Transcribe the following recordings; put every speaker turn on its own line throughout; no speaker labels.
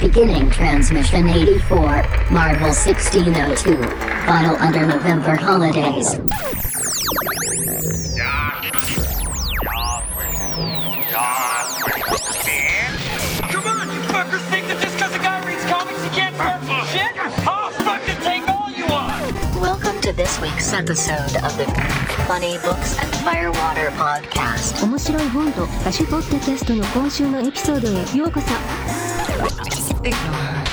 Beginning transmission 84, Marvel 1602. Final under November holidays.
Come on, you fuckers think that just because a guy reads comics he can't start some shit? I'll fucking take all you want!
Welcome to this week's episode of the Funny Books and Firewater podcast.
面白い本と歌手ポッドキャストの今週のエピソードへようこそ
Ignore her.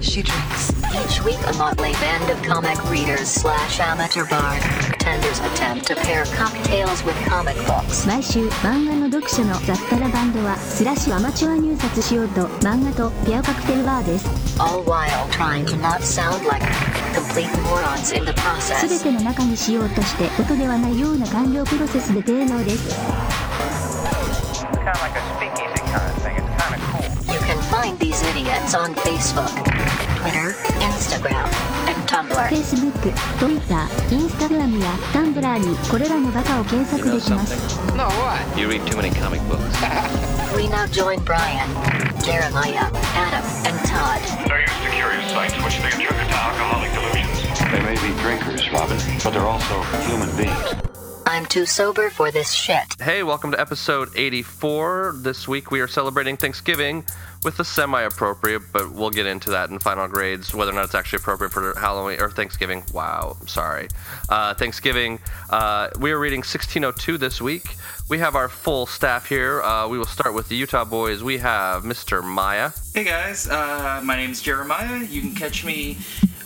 She drinks.
Each week, a motley band of comic readers slash amateur bartenders attempt to pair cocktails with comic books.
毎週漫画の読者の雑多なバンドはスラッシュアマチュア入札しようと漫画とペアカクテルバーです
all while trying to not sound like complete morons in the
すべ
process.
ての中にしようとして音ではないような完了プロセスで低能です
kind of like a
find these idiots on Facebook, Twitter, Instagram, and Tumblr.
Facebook、Twitter、Instagram や Tumblr にこれらのバカを検索できます
No, what?
You read too many comic books.
We now join Brian, Jeremiah, Adam, and Todd.
They're used to curious sights which they attribute to alcoholic delusions. They may be drinkers, Robin, but they're also human beings.
I'm too sober for this shit.
Hey, welcome to episode 84. This week we are celebrating Thanksgiving with the semi appropriate, but we'll get into that in final grades, whether or not it's actually appropriate for Halloween or Thanksgiving. Wow, sorry. Uh, Thanksgiving. Uh, we are reading 1602 this week. We have our full staff here. Uh, we will start with the Utah boys. We have Mr. Maya.
Hey guys, uh, my name's Jeremiah. You can catch me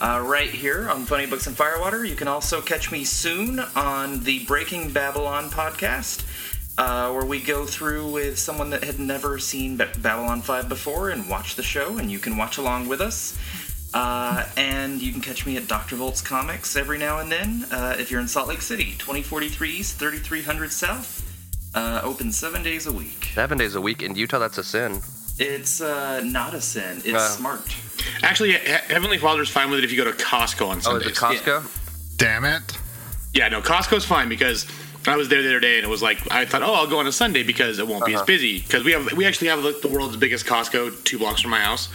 uh, right here on Funny Books and Firewater. You can also catch me soon on the Breaking Babylon podcast, uh, where we go through with someone that had never seen Ba- Babylon 5 before and watch the show, and you can watch along with us. Uh, and you can catch me at Dr. Volt's Comics every now and then uh, if you're in Salt Lake City, 2043 East, 3300 South. Uh, open seven days a week.
Seven days a week in Utah, that's a sin.
It's uh, not a sin. It's
Uh,
smart.
Actually, He- Heavenly Father's fine with it if you go to Costco on
Oh, is
Sundays.
it Costco?
Damn it.
yeah, no, Costco's fine because I was there the other day and it was like I thought, oh, I'll go on a Sunday because it won't be as
Uh-huh.
busy because we have we actually have the, the world's biggest Costco two blocks from my house.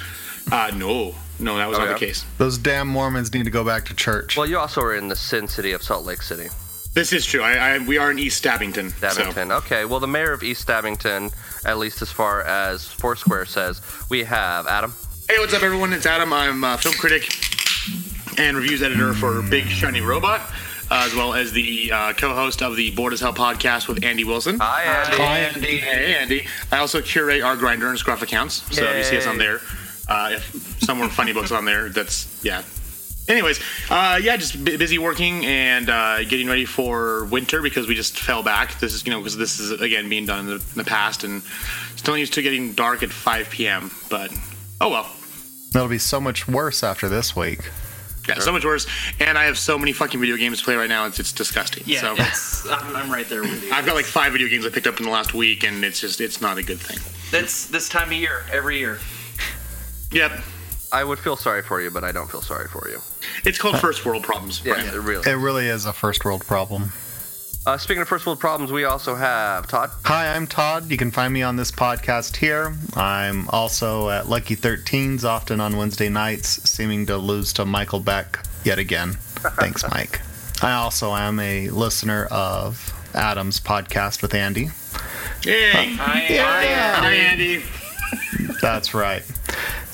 Uh, no, no, that was
Oh,
not
yeah?
the case.
Those damn Mormons need to go back to church.
Well, you also are in the sin city of Salt Lake City.
This is true. I, I we are in East Stabbington. so-
Stabbington. Okay, well, the mayor of East Stabbington, at least as far as Foursquare says, we have Adam.
Hey, what's up, everyone? It's Adam. I'm a film critic and reviews editor for Big Shiny Robot, uh, as well as the uh, co-host of the Board as Hell podcast with Andy Wilson.
Hi, Andy.
Hi, Andy. Hey, Andy. I also curate our Grindr and Scruff accounts, so if you see us on there, uh, if somewhere funny books on there, that's yeah. Anyways, uh, yeah, just bu- busy working and uh, getting ready for winter because we just fell back. This is you know because this is again being done in the, in the past and still used to getting dark at 5 p.m. But oh well.
That'll be so much worse after this week.
Yeah, so much worse. And I have so many fucking video games to play right now. It's, it's disgusting.
Yeah,
so
it's, I'm, I'm right there with you.
I've got like five video games I picked up in the last week, and it's just it's not a good thing.
That's this time of year, every year.
Yep,
I would feel sorry for you, but I don't feel sorry for you.
it's called first world problems.
Yeah,
Right.
it really.
It really is a first world problem.
Uh, speaking of first world problems, we also have Todd.
Hi, I'm Todd. You can find me on this podcast here. I'm also at Lucky 13s, often on Wednesday nights, seeming to lose to Michael Beck yet again. Thanks, Mike. I also am a listener of Adam's podcast with Andy.
Yay!
Hi,
Yeah.
Hi, Andy.
That's right.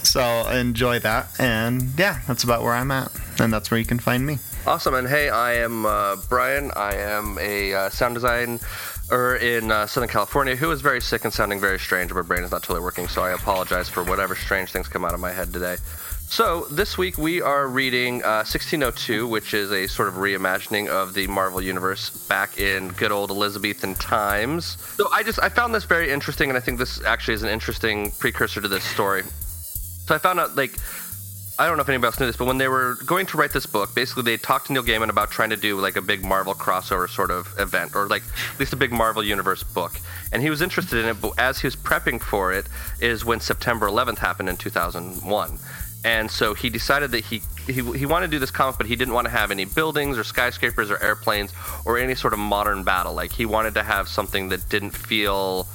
So enjoy that. And yeah, that's about where I'm at. And that's where you can find me.
Awesome, and hey, I am uh, Brian. I am a uh, sound designer in uh, Southern California who is very sick and sounding very strange. My brain is not totally working, so I apologize for whatever strange things come out of my head today. So this week we are reading uh, 1602, which is a sort of reimagining of the Marvel universe back in good old Elizabethan times. So I just I found this very interesting, and I think this actually is an interesting precursor to this story. So I found out like I don't know if anybody else knew this, but when they were going to write this book, basically they talked to Neil Gaiman about trying to do like a big Marvel crossover sort of event, or like at least a big Marvel Universe book. And he was interested in it, but as he was prepping for it, is when September 11th happened in 2001. And so he decided that he, he he wanted to do this comic, but he didn't want to have any buildings or skyscrapers or airplanes or any sort of modern battle. Like he wanted to have something that didn't feel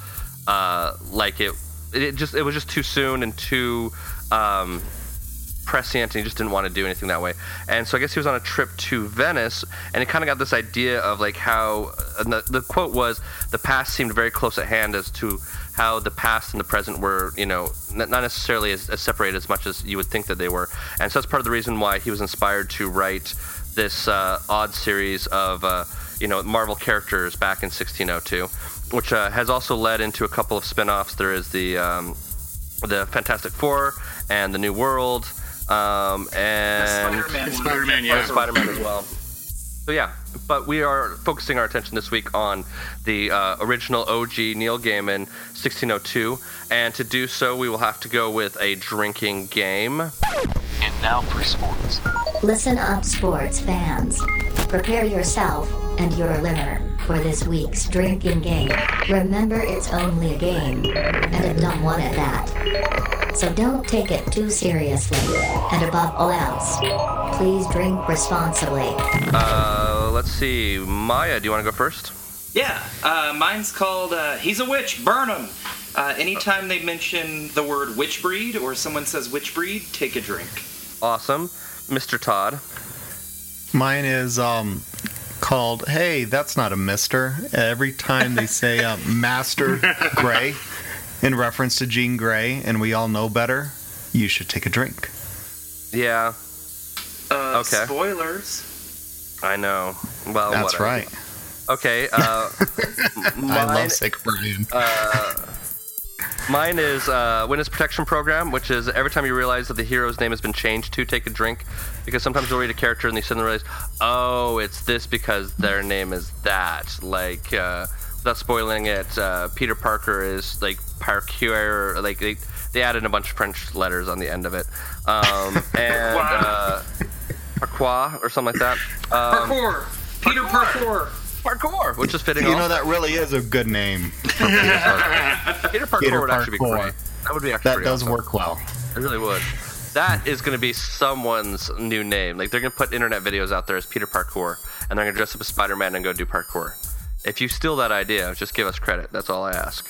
uh, like it it just it was just too soon and too um, prescient, and he just didn't want to do anything that way. And so I guess he was on a trip to Venice, and he kind of got this idea of like how and the, the quote was the past seemed very close at hand as to how the past and the present were, you know, not necessarily as, as separated as much as you would think that they were. And so that's part of the reason why he was inspired to write this uh, odd series of, uh, you know, Marvel characters back in 1602, which uh, has also led into a couple of spin-offs. There is the um, the Fantastic Four and the New World, um, and
Spider-Man.
Spider-Man, yeah.
Spider-Man as well. So yeah, but we are focusing our attention this week on the uh, original OG Neil Gaiman 1602, and to do so, we will have to go with a drinking game.
And now for sports.
Listen up, sports fans. Prepare yourself and your liver for this week's drinking game. Remember, it's only a game, and a dumb one at that. So don't take it too seriously, and above all else, please drink responsibly.
Uh, let's see, Maya, do you want to go first?
Yeah, uh, mine's called uh, He's a Witch, Burn 'em. Uh, anytime they mention the word witch breed or someone says witch breed, take a drink.
Awesome, Mr. Todd.
Mine is um called Hey, that's not a mister. Every time they say uh, Master Gray in reference to Jean Grey and we all know better, you should take a drink.
Yeah,
Uh,
Okay.
Spoilers.
I know. Well,
That's
whatever.
right.
Okay. Uh,
I
mine-
love Sick Brian.
Mine is uh, Witness Protection Program, which is every time you realize that the hero's name has been changed to take a drink, because sometimes you'll read a character and they suddenly realize, oh, it's this because their name is that. Like, uh, without spoiling it, uh, Peter Parker is like Parkour, like they, they added a bunch of French letters on the end of it, um, and uh, Parkour or something like that. Um,
Parkour. Peter Parkour.
Parkour, which is fitting.
You know that really is a good name. for Peter Parker.
Peter Parkour
Peter
would actually be great. That would be actually
That does
awesome.
work well.
It really would. That is going to be someone's new name. Like they're going to put internet videos out there as Peter Parkour, and they're going to dress up as Spider-Man and go do parkour. If you steal that idea, just give us credit. That's all I ask.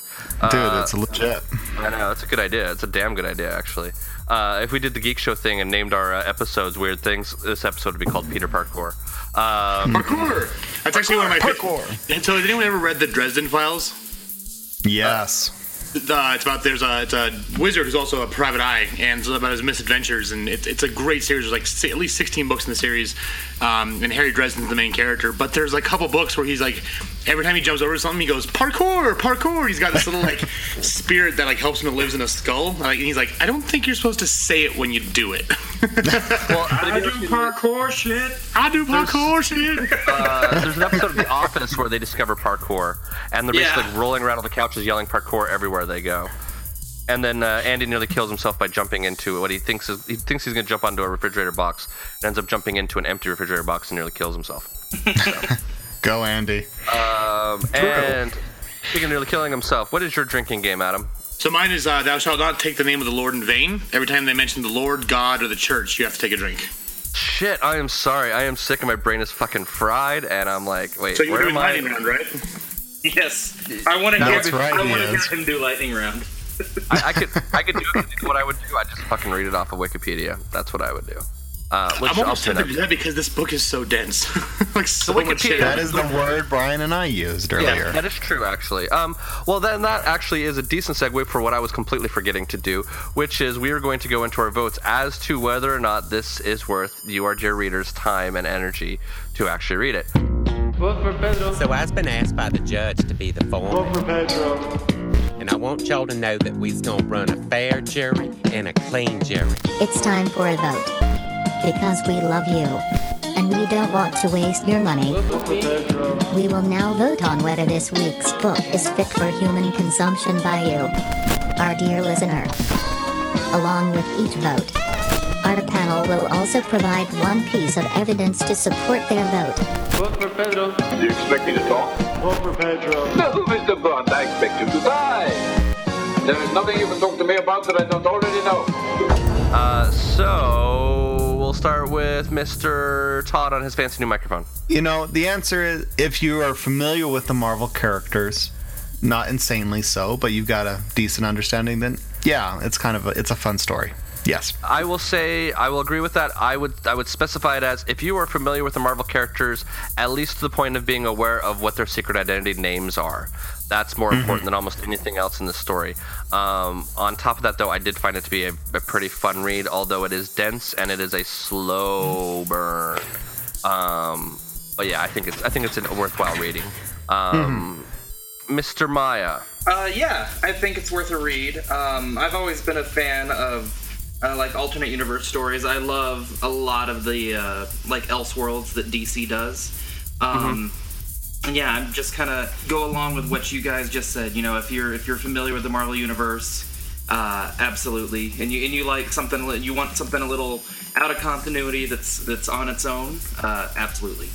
Dude,
Uh,
it's legit.
I know it's a good idea. It's a damn good idea, actually. Uh, if we did the Geek Show thing and named our uh, episodes weird things, this episode would be called Peter Parkour. Um,
Parkour. That's actually one of my
Parkour.
And so, has anyone ever read the Dresden Files?
Yes.
Uh, it's about there's a it's a wizard who's also a private eye, and it's about his misadventures, and it's it's a great series. There's like si- at least 16 books in the series, um, and Harry Dresden's the main character. But there's like a couple books where he's like, every time he jumps over something, he goes parkour, parkour. He's got this little like spirit that like helps him to lives in a skull. Like, and he's like, I don't think you're supposed to say it when you do it.
well,
I do parkour shit.
I do parkour shit.
uh, there's an episode of The Office where they discover parkour, and they're
Yeah.
basically rolling around on the couches yelling parkour everywhere they go. And then uh, Andy nearly kills himself by jumping into what he thinks is he thinks he's going to jump onto a refrigerator box, and ends up jumping into an empty refrigerator box and nearly kills himself.
Go, Andy.
Um, and speaking of nearly killing himself, what is your drinking game, Adam?
So mine is uh, thou shalt not take the name of the Lord in vain. Every time they mention the Lord, God, or the church, you have to take a drink.
Shit, I am sorry. I am sick and my brain is fucking fried, and I'm like, wait,
So you were
where
doing
am I?
lightning round, right?
Yes. I want to hear,
That's right,
I
he
want to
is.
hear him do lightning round.
I, I could I could do what I would do. I just fucking read it off of Wikipedia. That's what I would do. Uh, which
I'm almost tempted to do that because this book is so dense. like so
The
much shit.
That is the word Brian and I used
Yeah,
earlier.
that is true, actually. Um, well, then that actually is a decent segue for what I was completely forgetting to do, which is we are going to go into our votes as to whether or not this is worth you, our dear readers' time and energy to actually read it.
So I've been asked by the judge to be the foreman. And I want y'all to know that we's gonna run a fair jury and a clean jury.
It's time for a vote. Because we love you. And we don't want to waste your money. We will now vote on whether this week's book is fit for human consumption by you, our dear listener. Along with each vote, our panel will also provide one piece of evidence to support their vote.
Do you expect me to talk?
No, Mr. Bond, I expect you to die. There is nothing you can talk to me about that I don't already know.
Uh, so we'll start with Mr. Todd on his fancy new microphone.
You know, the answer is if you are familiar with the Marvel characters, not insanely so, but you've got a decent understanding, then yeah, it's kind of a, it's a fun story. Yes.
I will say I will agree with that. I would I would specify it as if you are familiar with the Marvel characters, at least to the point of being aware of what their secret identity names are. That's more important than almost anything else in the story. Um, on top of that, though, I did find it to be a, a pretty fun read, although it is dense and it is a slow burn. Um, but yeah, I think it's I think it's a worthwhile reading. Um, Mr. Maya.
Uh, yeah, I think it's worth a read. Um, I've always been a fan of uh, like alternate universe stories. I love a lot of the uh, like Elseworlds that DC does. Um, and Yeah, I'm just kind of go along with what you guys just said. You know, if you're if you're familiar with the Marvel universe, uh, absolutely, and you and you like something you want something a little out of continuity that's that's on its own, uh, absolutely.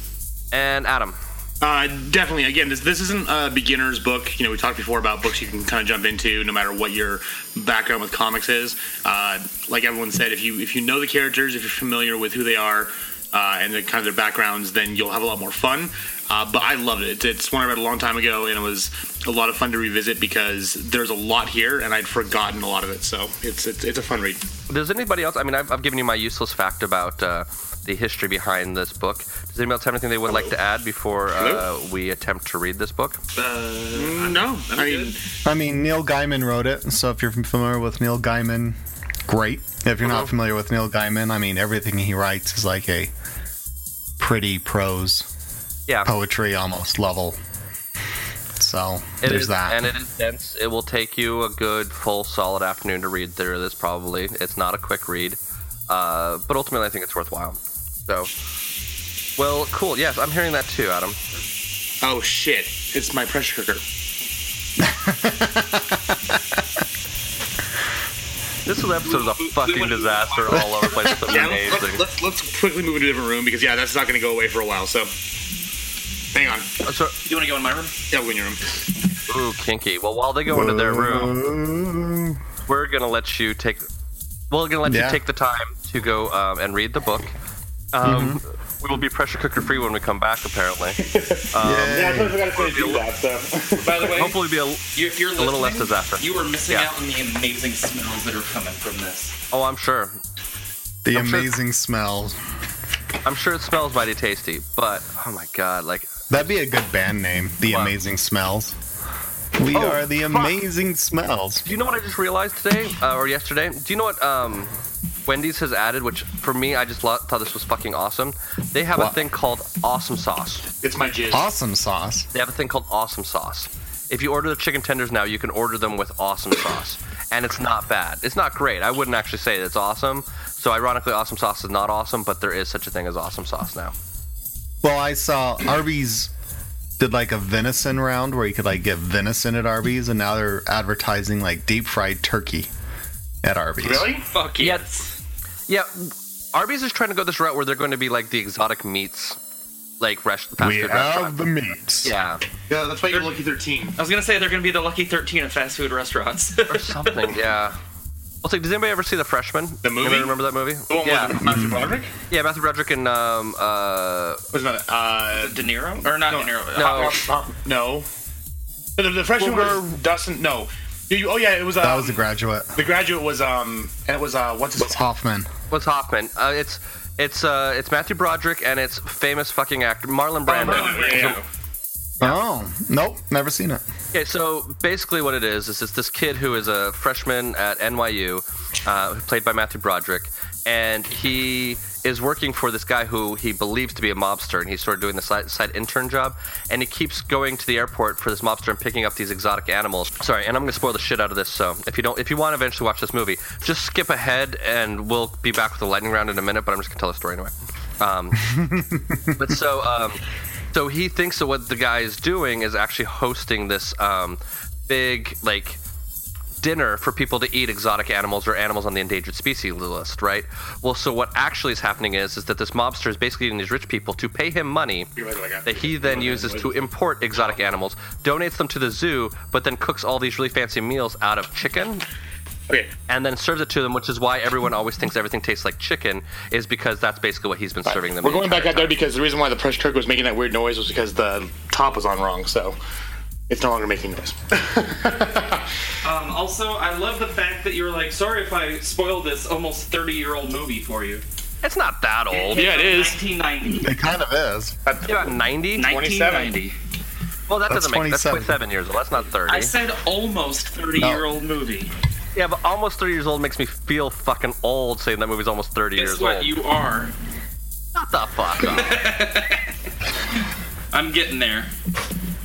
And Adam.
Uh, definitely. Again, this this isn't a beginner's book. You know, we talked before about books you can kind of jump into, no matter what your background with comics is. Uh, like everyone said, if you if you know the characters, if you're familiar with who they are, uh, and the kind of their backgrounds, then you'll have a lot more fun. Uh, but I loved it. It's, it's one I read a long time ago, and it was a lot of fun to revisit because there's a lot here, and I'd forgotten a lot of it. So it's it's, it's a fun read.
Does anybody else? I mean, I've, I've given you my useless fact about uh, the history behind this book. Does anybody else have anything they would like to add before uh, we attempt to read this book?
Uh,
no, I mean,
I mean, Neil Gaiman wrote it, so if you're familiar with Neil Gaiman, great. If you're not familiar with Neil Gaiman, I mean, everything he writes is like a pretty prose,
Yeah.
poetry almost level. So
It
there's
is-
that.
And it is dense. It will take you a good, full, solid afternoon to read through this, probably. It's not a quick read. Uh, but ultimately, I think it's worthwhile. So, well, cool. Yes, I'm hearing that too, Adam.
oh shit, it's my pressure cooker.
This was episode of a fucking disaster all over the place. It's
Yeah,
amazing.
let's, let's, let's quickly move into a different room because yeah, that's not going to go away for a while. So, hang on.
So,
you want to go in my room?
Yeah, we'll go in your room.
Ooh, kinky. Well, while they go into their room, we're gonna let you take. We're gonna let
Yeah.
you take the time to go um, and read the book. Um, We will be pressure cooker free when we come back. Apparently. Um,
Yeah, I totally forgot to say do that. So,
By the way,
Hopefully, be a,
you, if you're
a little less
listening,
disaster.
You are missing
Yeah.
out on the amazing smells that are coming from this.
Oh, I'm sure.
the
I'm sure-
amazing smells.
I'm sure it smells mighty tasty, but oh my god, like
That'd be a good band name. The
What?
Amazing Smells. We
Oh,
are the
fuck.
Amazing Smells.
Do you know what I just realized today uh, or yesterday? Do you know what um, Wendy's has added? Which for me, I just lo- thought this was fucking awesome. They have a thing called Awesome Sauce.
it's my jizz.
Awesome sauce.
They have a thing called Awesome Sauce. If you order the chicken tenders now, you can order them with Awesome Sauce, and it's not bad. It's not great. I wouldn't actually say it's awesome. So ironically, Awesome Sauce is not awesome, but there is such a thing as Awesome Sauce now.
Well, I saw Arby's did like a venison round where you could like get venison at Arby's, and now they're advertising like deep fried turkey at Arby's.
Really?
Fuck
yes. Yeah, Arby's is trying to go this route where they're going to be like the exotic meats, like rest- fast
We
food
have the meats.
Yeah,
Yeah, that's why you're lucky 13.
I was gonna say they're gonna be the lucky 13 of fast food restaurants.
or something. yeah. Well, like, does anybody ever see The Freshman?
The movie?
Anybody remember that movie?
The one
yeah,
with Matthew Broderick?
yeah, Matthew Broderick and um uh
What's that? Uh,
De Niro or not
No,
De Niro?
no.
uh, uh, no. The, the freshman
Well,
was Dustin. No. You- you- oh yeah, it was. Um,
That was the graduate.
The graduate was um, and it was uh, what's his
It's Hoffman.
what's Hoffman? Uh, it's it's uh it's Matthew Broderick and it's famous fucking actor Marlon Brando.
Yeah.
Oh, nope, never seen it.
Okay, so basically what it is is it's this kid who is a freshman at NYU, uh, played by Matthew Broderick, and he is working for this guy who he believes to be a mobster, and he's sort of doing the side, side intern job, and he keeps going to the airport for this mobster and picking up these exotic animals. Sorry, and I'm gonna spoil the shit out of this, so if you don't, if you want to eventually watch this movie, just skip ahead, and we'll be back with the lightning round in a minute. But I'm just gonna tell the story anyway. Um, but so um, so he thinks that what the guy is doing is actually hosting this um, big like dinner for people to eat exotic animals or animals on the endangered species list, right? Well, so what actually is happening is is that this mobster is basically getting these rich people to pay him money that he then uses to import exotic animals, donates them to the zoo, but then cooks all these really fancy meals out of chicken
Okay.
and then serves it to them, which is why everyone always thinks everything tastes like chicken, is because that's basically what he's been serving them.
We're
the
going back out there because the reason why the pressure cooker was making that weird noise was because the top was on wrong. So It's no longer making noise.
Um, also, I love the fact that you were like, sorry if I spoiled this almost 30 year old movie for you.
It's not that old.
Yeah, it is.
1990.
It kind of is.
Yeah, 90?
1990.
Well, that
That's
doesn't make that's
27.
27 years old. That's not 30.
I said almost 30 year old movie.
yeah, but almost 30 years old makes me feel fucking old saying that movie's almost 30
Guess
years
what?
old.
You are.
Not the fuck up.
I'm getting there.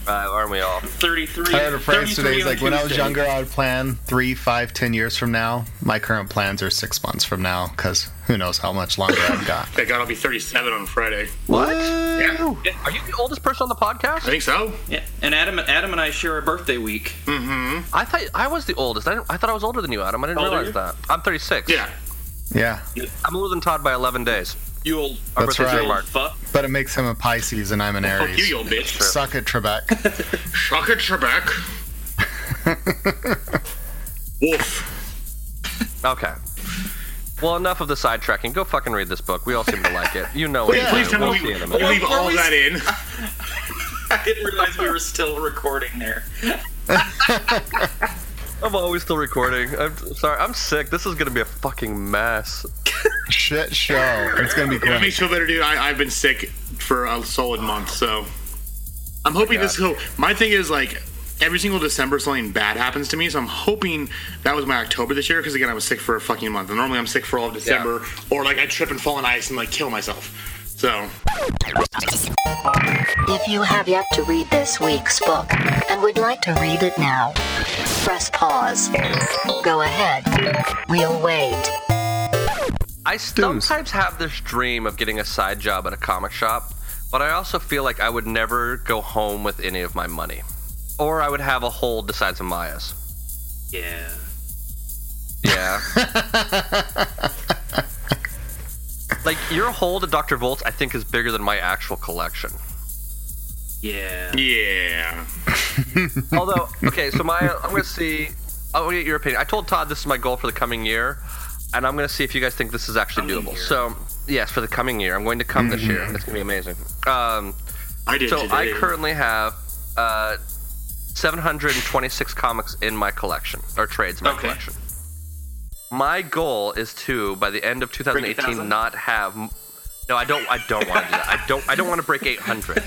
Uh, aren't we all?
33.
I had a phrase
33
today. He's
on
like, when I was younger, I would plan three, five, ten years from now. My current plans are six months from now because who knows how much longer I've got.
Thank God I'll be 37 on Friday.
What?
Yeah,
Are you the oldest person on the podcast?
I think so.
Yeah, and Adam, Adam and I share a birthday week.
Mm-hmm.
I thought I was the oldest. I, didn't, I thought I was older than you, Adam. I didn't
How old are
realize
you?
that. I'm 36.
Yeah.
Yeah,
I'm older than Todd by 11 days.
You old,
That's right.
in March.
fuck.
but it makes him a Pisces and I'm an
Fuck
Aries.
you, you old bitch.
Suck it, Trebek.
Suck it, Trebek. Wolf.
Okay. Well, enough of the sidetracking. Go fucking read this book. We all seem to like it. You know
Please,
it.
please tell
we'll
me
see
we,
in
we
minute.
leave all that in.
I didn't realize we were still recording there.
I'm always still recording. I'm sorry. I'm sick. This is gonna be a fucking mess.
Shit show. It's gonna be
It makes
great.
me feel better, dude. I, I've been sick for a solid month, so I'm hoping this go. My thing is like every single December something bad happens to me, so I'm hoping that was my October this year because again I was sick for a fucking month, and normally I'm sick for all of December, or like I trip and fall on ice and like kill myself. So
If you have yet to read this week's book and would like to read it now, press pause. Go ahead. We'll wait.
I sometimes have this dream of getting a side job at a comic shop, but I also feel like I would never go home with any of my money. Or I would have a hole the size of Maya's.
Yeah.
Yeah. like, your hole to Dr. Volts, I think, is bigger than my actual collection.
Yeah.
yeah,
Although, okay, so my I'm going to see. I'll get your opinion. I told Todd this is my goal for the coming year, and I'm going to see if you guys think this is actually
Coming
doable.
year.
So, yes, for the coming year. I'm going to come this year. It's going to be amazing. Um,
I did
so
today.
I currently have uh, 726 comics in my collection, or trades in my
Okay.
collection. My goal is to, by the end of 2018,
1,000?
not have. No, I don't. I don't want to do that. I don't. I don't want to break 800.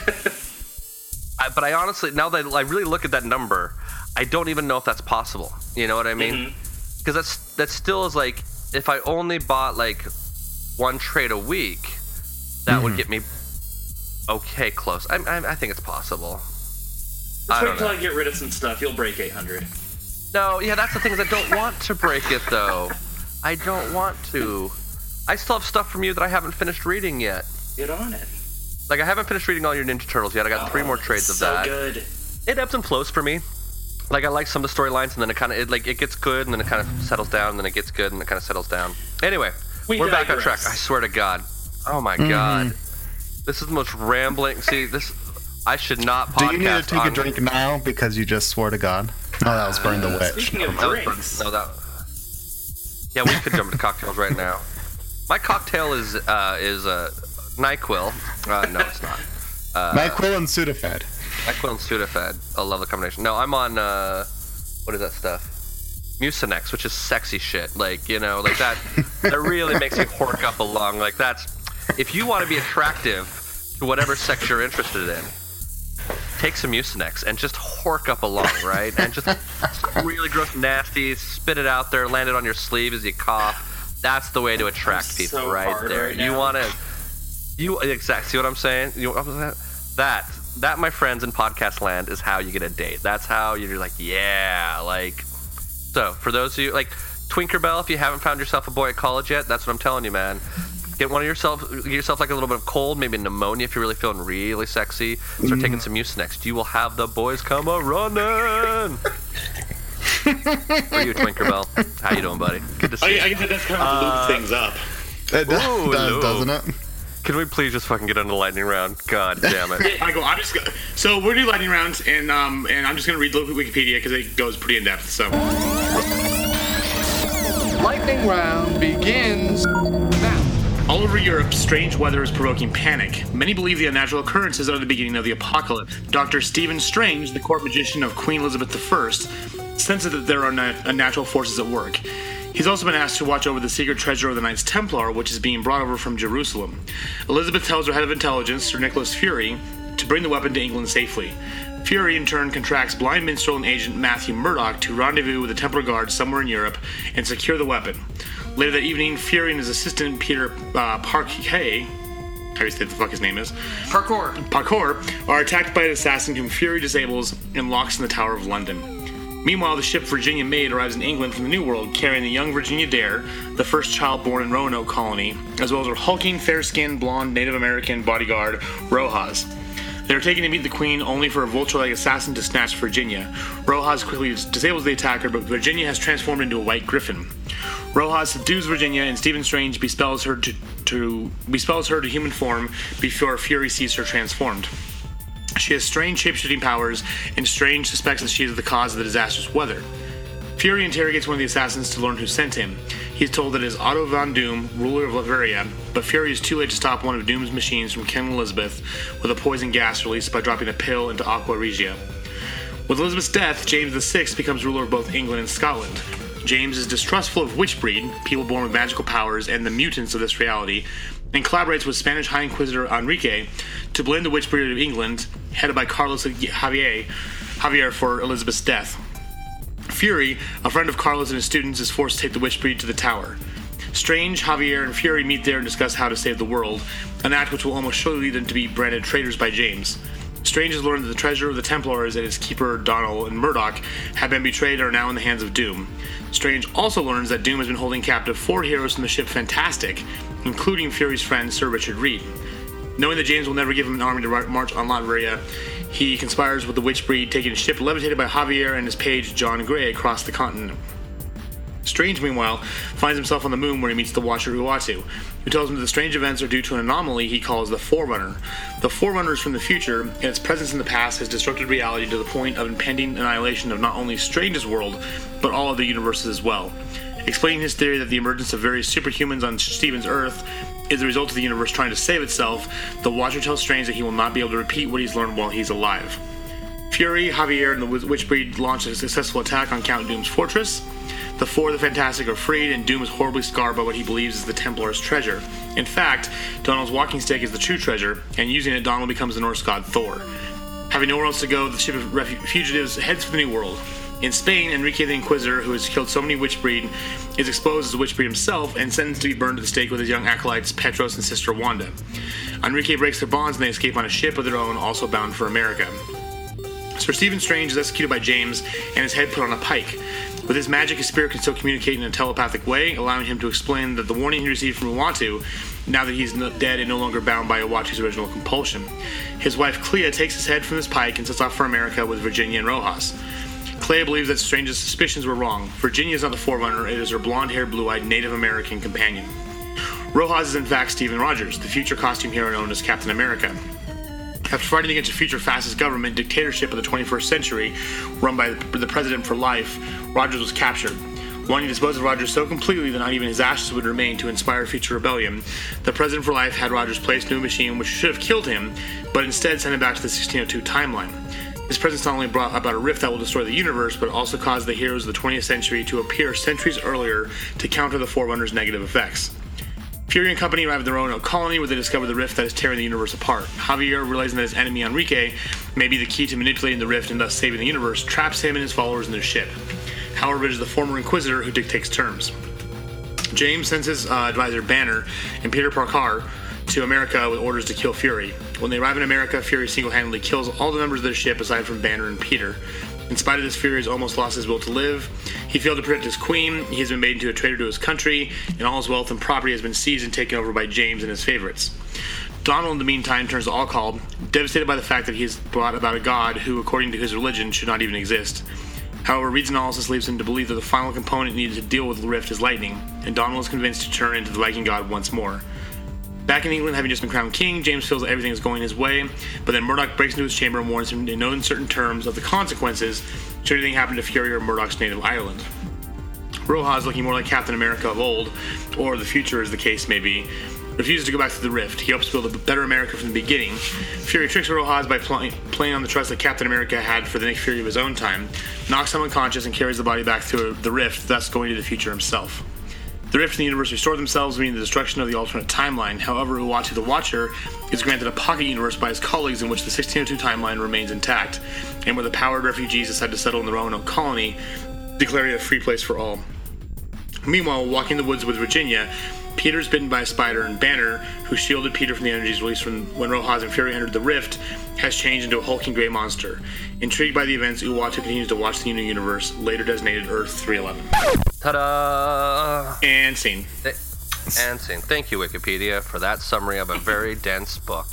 I, but I honestly, now that I really look at that number, I don't even know if that's possible. You know what I mean? Mm-hmm. Because that's that still is like if I only bought like one trade a week, that would mm-hmm. get me okay close. I, I, I think it's possible.
Just
I
wait until. I get rid of some stuff. You'll break 800.
No, yeah, that's the thing is I don't want to break it though. I don't want to. I still have stuff from you that I haven't finished reading yet.
Get on it.
Like I haven't finished reading all your Ninja Turtles yet. I got three more trades of
so
that.
good.
It ebbs and flows for me. Like I like some of the storylines, and then it kind of it, like it gets good, and then it kind of settles down, and then it gets good, and it kind of settles down. Anyway,
We
are back on track. I swear to God. Oh my God, mm-hmm. this is the most rambling. See this. I should not
Do you need to take a drink now because you just swore to God? Oh, that was Burn the Witch.
Speaking of
That was
drinks,
no, that. Yeah, we could jump into cocktails right now. My cocktail is uh, is uh, Nyquil. Uh, no, it's not. Uh,
NyQuil and Sudafed.
Nyquil and Sudafed. I love the combination. No, I'm on uh, what is that stuff? Mucinex, which is sexy shit. Like you know, like that. that really makes you hork up along. Like that's if you want to be attractive to whatever sex you're interested in. Take some Mucinex and just hork up along, right? And just really gross, nasty, spit it out there, land it on your sleeve as you cough. That's the way to attract
I'm
people,
so
right there.
right
you want to, you exactly see what I'm saying? You that that my friends in podcast land is how you get a date. That's how you're like, yeah, like. So for those of you like Twinkerbell, if you haven't found yourself a boy at college yet, that's what I'm telling you, man. Get one of yourself, get yourself like a little bit of cold, maybe pneumonia if you're really feeling really sexy. Start taking some Mucinex. You will have the boys come a running. Are you, Twinkerbell, how you doing, buddy? Good to see you.
I, I guess that's kind of lube things up.
It does,
Ooh,
does,
lube.
doesn't it?
Can we please just fucking get on the lightning round? God damn it.
I go. I'm just. Gonna, so we're doing lightning rounds, and um, and I'm just gonna read the Wikipedia because it goes pretty in depth. So
Lightning round begins now.
All over Europe, strange weather is provoking panic. Many believe the unnatural occurrences are the beginning of the apocalypse. Dr. Stephen Strange, the court magician of Queen Elizabeth I, senses that there are unnatural forces at work. He's also been asked to watch over the secret treasure of the Knights Templar, which is being brought over from Jerusalem. Elizabeth tells her head of intelligence, Sir Nicholas Fury, to bring the weapon to England safely. Fury, in turn, contracts blind minstrel and agent Matthew Murdoch to rendezvous with the Templar Guard somewhere in Europe and secure the weapon. Later that evening, Fury and his assistant Peter uh, Parquet, how do you say the fuck his name is?
Parkour.
Parkour are attacked by an assassin whom Fury disables and locks in the Tower of London. Meanwhile, the ship Virginia Maid arrives in England from the New World, carrying the young Virginia Dare, the first child born in Roanoke Colony, as well as her hulking, fair-skinned, blonde Native American bodyguard, Rojhaz. They are taken to meet the Queen only for a vulture-like assassin to snatch Virginia. Rojhaz quickly disables the attacker, but Virginia has transformed into a white griffin. Rojhaz subdues Virginia, and Stephen Strange bespells her to, to bespells her to human form before Fury sees her transformed. She has strange shapeshifting powers, and Strange suspects that she is the cause of the disastrous weather. Fury interrogates one of the assassins to learn who sent him. He is told that it is Otto von Doom, ruler of Latveria, but Fury is too late to stop one of Doom's machines from killing Elizabeth with a poison gas released by dropping a pill into Aqua Regia. With Elizabeth's death, James VI becomes ruler of both England and Scotland. James is distrustful of witchbreed, people born with magical powers, and the mutants of this reality, and collaborates with Spanish High Inquisitor Enrique to blame the witchbreed of England, headed by Carlos Javier, Javier for Elizabeth's death. Fury, a friend of Carlos and his students, is forced to take the witchbreed to the tower. Strange, Javier, and Fury meet there and discuss how to save the world, an act which will almost surely lead them to be branded traitors by James. Strange has learned that the treasure of the Templars and its keeper, Donald and Murdoch, have been betrayed and are now in the hands of Doom. Strange also learns that Doom has been holding captive four heroes from the ship Fantastic, including Fury's friend Sir Richard Reed. Knowing that James will never give him an army to march on Latveria, he conspires with the Witchbreed, taking a ship levitated by Javier and his page John Grey across the continent. Strange, meanwhile, finds himself on the moon where he meets the Watcher Uatu, who tells him that the strange events are due to an anomaly he calls the Forerunner. The Forerunner is from the future, and its presence in the past has disrupted reality to the point of impending annihilation of not only Strange's world, but all of the universes as well. Explaining his theory that the emergence of various superhumans on Stephen's Earth is the result of the universe trying to save itself, the Watcher tells Strange that he will not be able to repeat what he's learned while he's alive. Fury, Javier, and the Witchbreed launch a successful attack on Count Doom's fortress. The four of the Fantastic are freed, and Doom is horribly scarred by what he believes is the Templar's treasure. In fact, Donald's walking stick is the true treasure, and using it, Donald becomes the Norse god Thor. Having nowhere else to go, the ship of fugitives heads for the New World. In Spain, Enrique the Inquisitor, who has killed so many witchbreed, is exposed as a witchbreed himself and sentenced to be burned to the stake with his young acolytes Petros and sister Wanda. Enrique breaks their bonds and they escape on a ship of their own, also bound for America. Sir Stephen Strange is executed by James and his head put on a pike. With his magic, his spirit can still communicate in a telepathic way, allowing him to explain that the warning he received from Uatu, now that he's dead and no longer bound by Uatu's original compulsion. His wife Clea takes his head from his pike and sets off for America with Virginia and Rojhaz. Clea believes that Strange's suspicions were wrong. Virginia is not the Forerunner, it is her blonde haired, blue eyed Native American companion. Rojhaz is in fact Stephen Rogers, the future costume hero known as Captain America. After fighting against a future fascist government dictatorship of the 21st century, run by the President for life, Rogers was captured. Wanting to dispose of Rogers so completely that not even his ashes would remain to inspire future rebellion, the President for Life had Rogers placed into a machine which should have killed him, but instead sent him back to the 1602 timeline. His presence not only brought about a rift that will destroy the universe, but also caused the heroes of the 20th century to appear centuries earlier to counter the Forerunner's negative effects. Fury and company arrive at their own colony where they discover the rift that is tearing the universe apart. Javier, realizing that his enemy Enrique may be the key to manipulating the rift and thus saving the universe, traps him and his followers in their ship. However, it is the former Inquisitor who dictates terms. James sends his uh, advisor Banner and Peter Parker to America with orders to kill Fury. When they arrive in America, Fury single handedly kills all the members of their ship aside from Banner and Peter. In spite of this, Fury has almost lost his will to live. He failed to protect his queen, he has been made into a traitor to his country, and all his wealth and property has been seized and taken over by James and his favorites. Donald, in the meantime, turns to Alcald, devastated by the fact that he has brought about a god who, according to his religion, should not even exist. However, Reed's analysis leads him to believe that the final component needed to deal with the rift is lightning, and Donald is convinced to turn into the Viking god once more. Back in England, having just been crowned king, James feels that everything is going his way, but then Murdoch breaks into his chamber and warns him in no uncertain terms of the consequences should anything happen to Fury or Murdoch's native island. Rojhaz, looking more like Captain America of old, or the future as the case may be, refuses to go back to the Rift. He hopes to build a better America from the beginning. Fury tricks Rojhaz by pl- playing on the trust that Captain America had for the Nick Fury of his own time, knocks him unconscious, and carries the body back to the Rift, thus going to the future himself. The Rift and the universe restore themselves, meaning the destruction of the alternate timeline. However, Uatu the Watcher is granted a pocket universe by his colleagues in which the 1602 timeline remains intact, and where the powered refugees decide to settle in the Roanoke colony, declaring a free place for all. Meanwhile, walking the woods with Virginia, Peter is bitten by a spider, and Banner, who shielded Peter from the energies released from when Rojhaz and Fury entered the Rift, has changed into a hulking gray monster. Intrigued by the events, Uatu continues to watch the new universe, later designated Earth 311.
Ta-da!
And scene.
And scene. Thank you, Wikipedia, for that summary of a very dense book.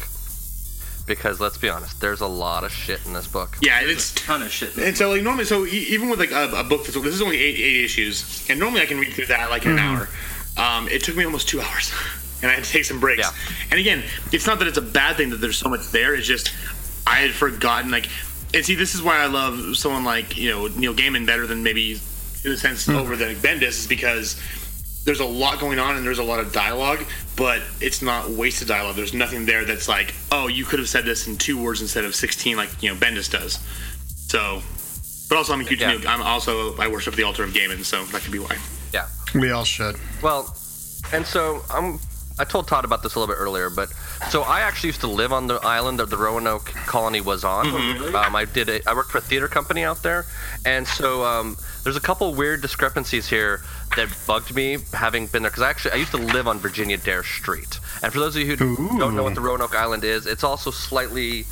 Because let's be honest, there's a lot of shit in this book.
Yeah, it's
a ton of shit.
And so, like normally, so e- even with like a, a book that's this is only eight, eight issues, and normally I can read through that like in an hour. Um, it took me almost two hours, and I had to take some breaks. And again, it's not that it's a bad thing that there's so much there. It's just I had forgotten. Like, and see, this is why I love someone like you know Neil Gaiman better than maybe in a sense over than Bendis is because there's a lot going on and there's a lot of dialogue, but it's not wasted dialogue. There's nothing there that's like, oh, you could have said this in two words instead of 16, like you know Bendis does. So, but also I'm a huge. Neil, I'm also I worship the altar of Gaiman, so that could be why.
Yeah.
We all should.
Well, and so I'm. I told Todd about this a little bit earlier, but so I actually used to live on the island that the Roanoke colony was on. Um, I did. A, I worked for a theater company out there, and so um, there's a couple weird discrepancies here that bugged me having been there because I actually I used to live on Virginia Dare Street. And for those of you who don't know what the Roanoke Island is, it's also slightly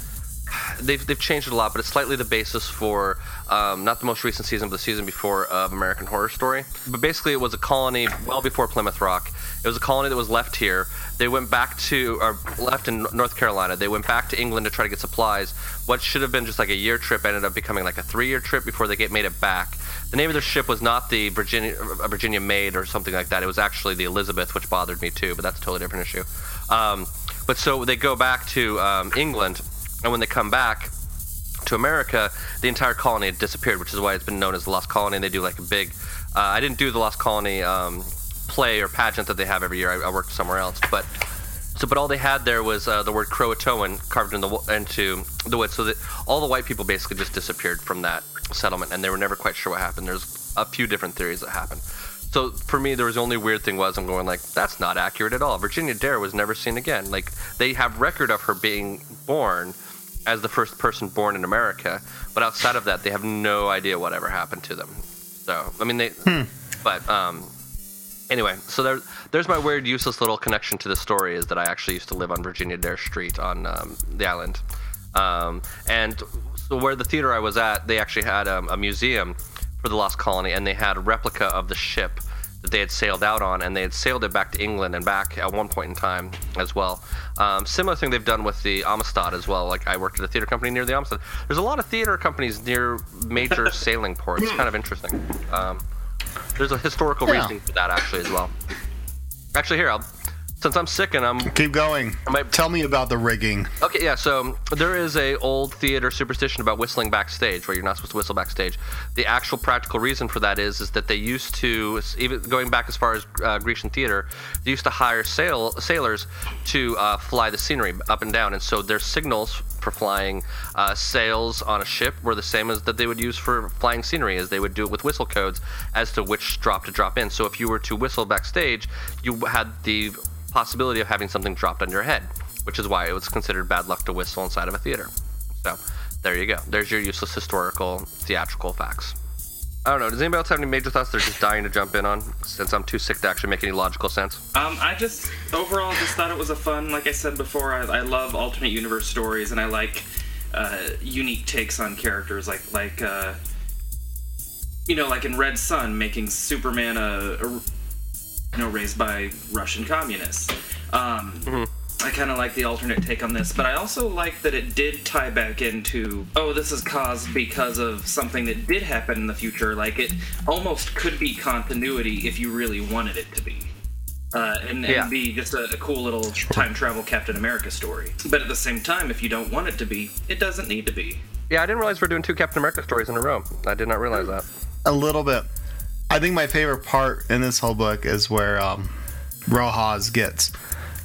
they've, they've changed it a lot, but it's slightly the basis for um, not the most recent season, but the season before of American Horror Story. But basically, it was a colony well before Plymouth Rock. It was a colony that was left here. They went back to, or left in North Carolina. They went back to England to try to get supplies. What should have been just like a year trip ended up becoming like a three-year trip before they get made it back. The name of their ship was not the Virginia uh, Virginia Maid or something like that. It was actually the Elizabeth, which bothered me too. But that's a totally different issue. Um, but so they go back to um, England, and when they come back to America, the entire colony had disappeared, which is why it's been known as the Lost Colony. And they do like a big. Uh, I didn't do the Lost Colony um, play or pageant that they have every year. I, I worked somewhere else, but so but all they had there was uh, the word Croatoan carved in the, into the wood, so that all the white people basically just disappeared from that settlement, and they were never quite sure what happened. There's a few different theories that happened. So for me, there was the only weird thing was I'm going like that's not accurate at all. Virginia Dare was never seen again. Like they have record of her being born as the first person born in America, but outside of that, they have no idea what ever happened to them. So I mean they, but um, anyway, so there, there's my weird, useless little connection to the story is that I actually used to live on Virginia Dare Street on um, the island, um, and so where the theater I was at, they actually had um, a museum for the Lost Colony, and they had a replica of the ship that they had sailed out on, and they had sailed it back to England and back at one point in time as well. Um, similar thing they've done with the Amistad as well. Like I worked at a theater company near the Amistad. There's a lot of theater companies near major sailing ports. It's kind of interesting. Um, there's a historical
Yeah.
reasoning for that actually as well. Actually, here I'll. Since I'm sick and I'm
Keep going. Tell me about the rigging.
Okay, yeah. So there is a old theater superstition about whistling backstage, where you're not supposed to whistle backstage. The actual practical reason for that is is that they used to, even going back as far as uh, Grecian theater, they used to hire sail, sailors to uh, fly the scenery up and down, and so their signals for flying uh, sails on a ship were the same as that they would use for flying scenery, as they would do it with whistle codes as to which drop to drop in. So if you were to whistle backstage, you had the possibility of having something dropped on your head, which is why it was considered bad luck to whistle inside of a theater. So there you go. There's your useless historical theatrical facts. I don't know. Does anybody else have any major thoughts they're just dying to jump in on? Since I'm too sick to actually make any logical sense.
Um, I just overall just thought it was a fun. Like I said before, I, I love alternate universe stories, and I like uh, unique takes on characters. Like like uh, you know, like in Red Sun, making Superman a, a you know raised by Russian communists. Um, I kind of like the alternate take on this, but I also like that it did tie back into oh, this is caused because of something that did happen in the future. Like it almost could be continuity if you really wanted it to be. Uh, and, and
Yeah.
be just a, a cool little time travel Captain America story. But at the same time, if you don't want it to be, it doesn't need to be.
Yeah, I didn't realize we're doing two Captain America stories in a row. I did not realize that.
A little bit. I think my favorite part in this whole book is where um, Rojhaz gets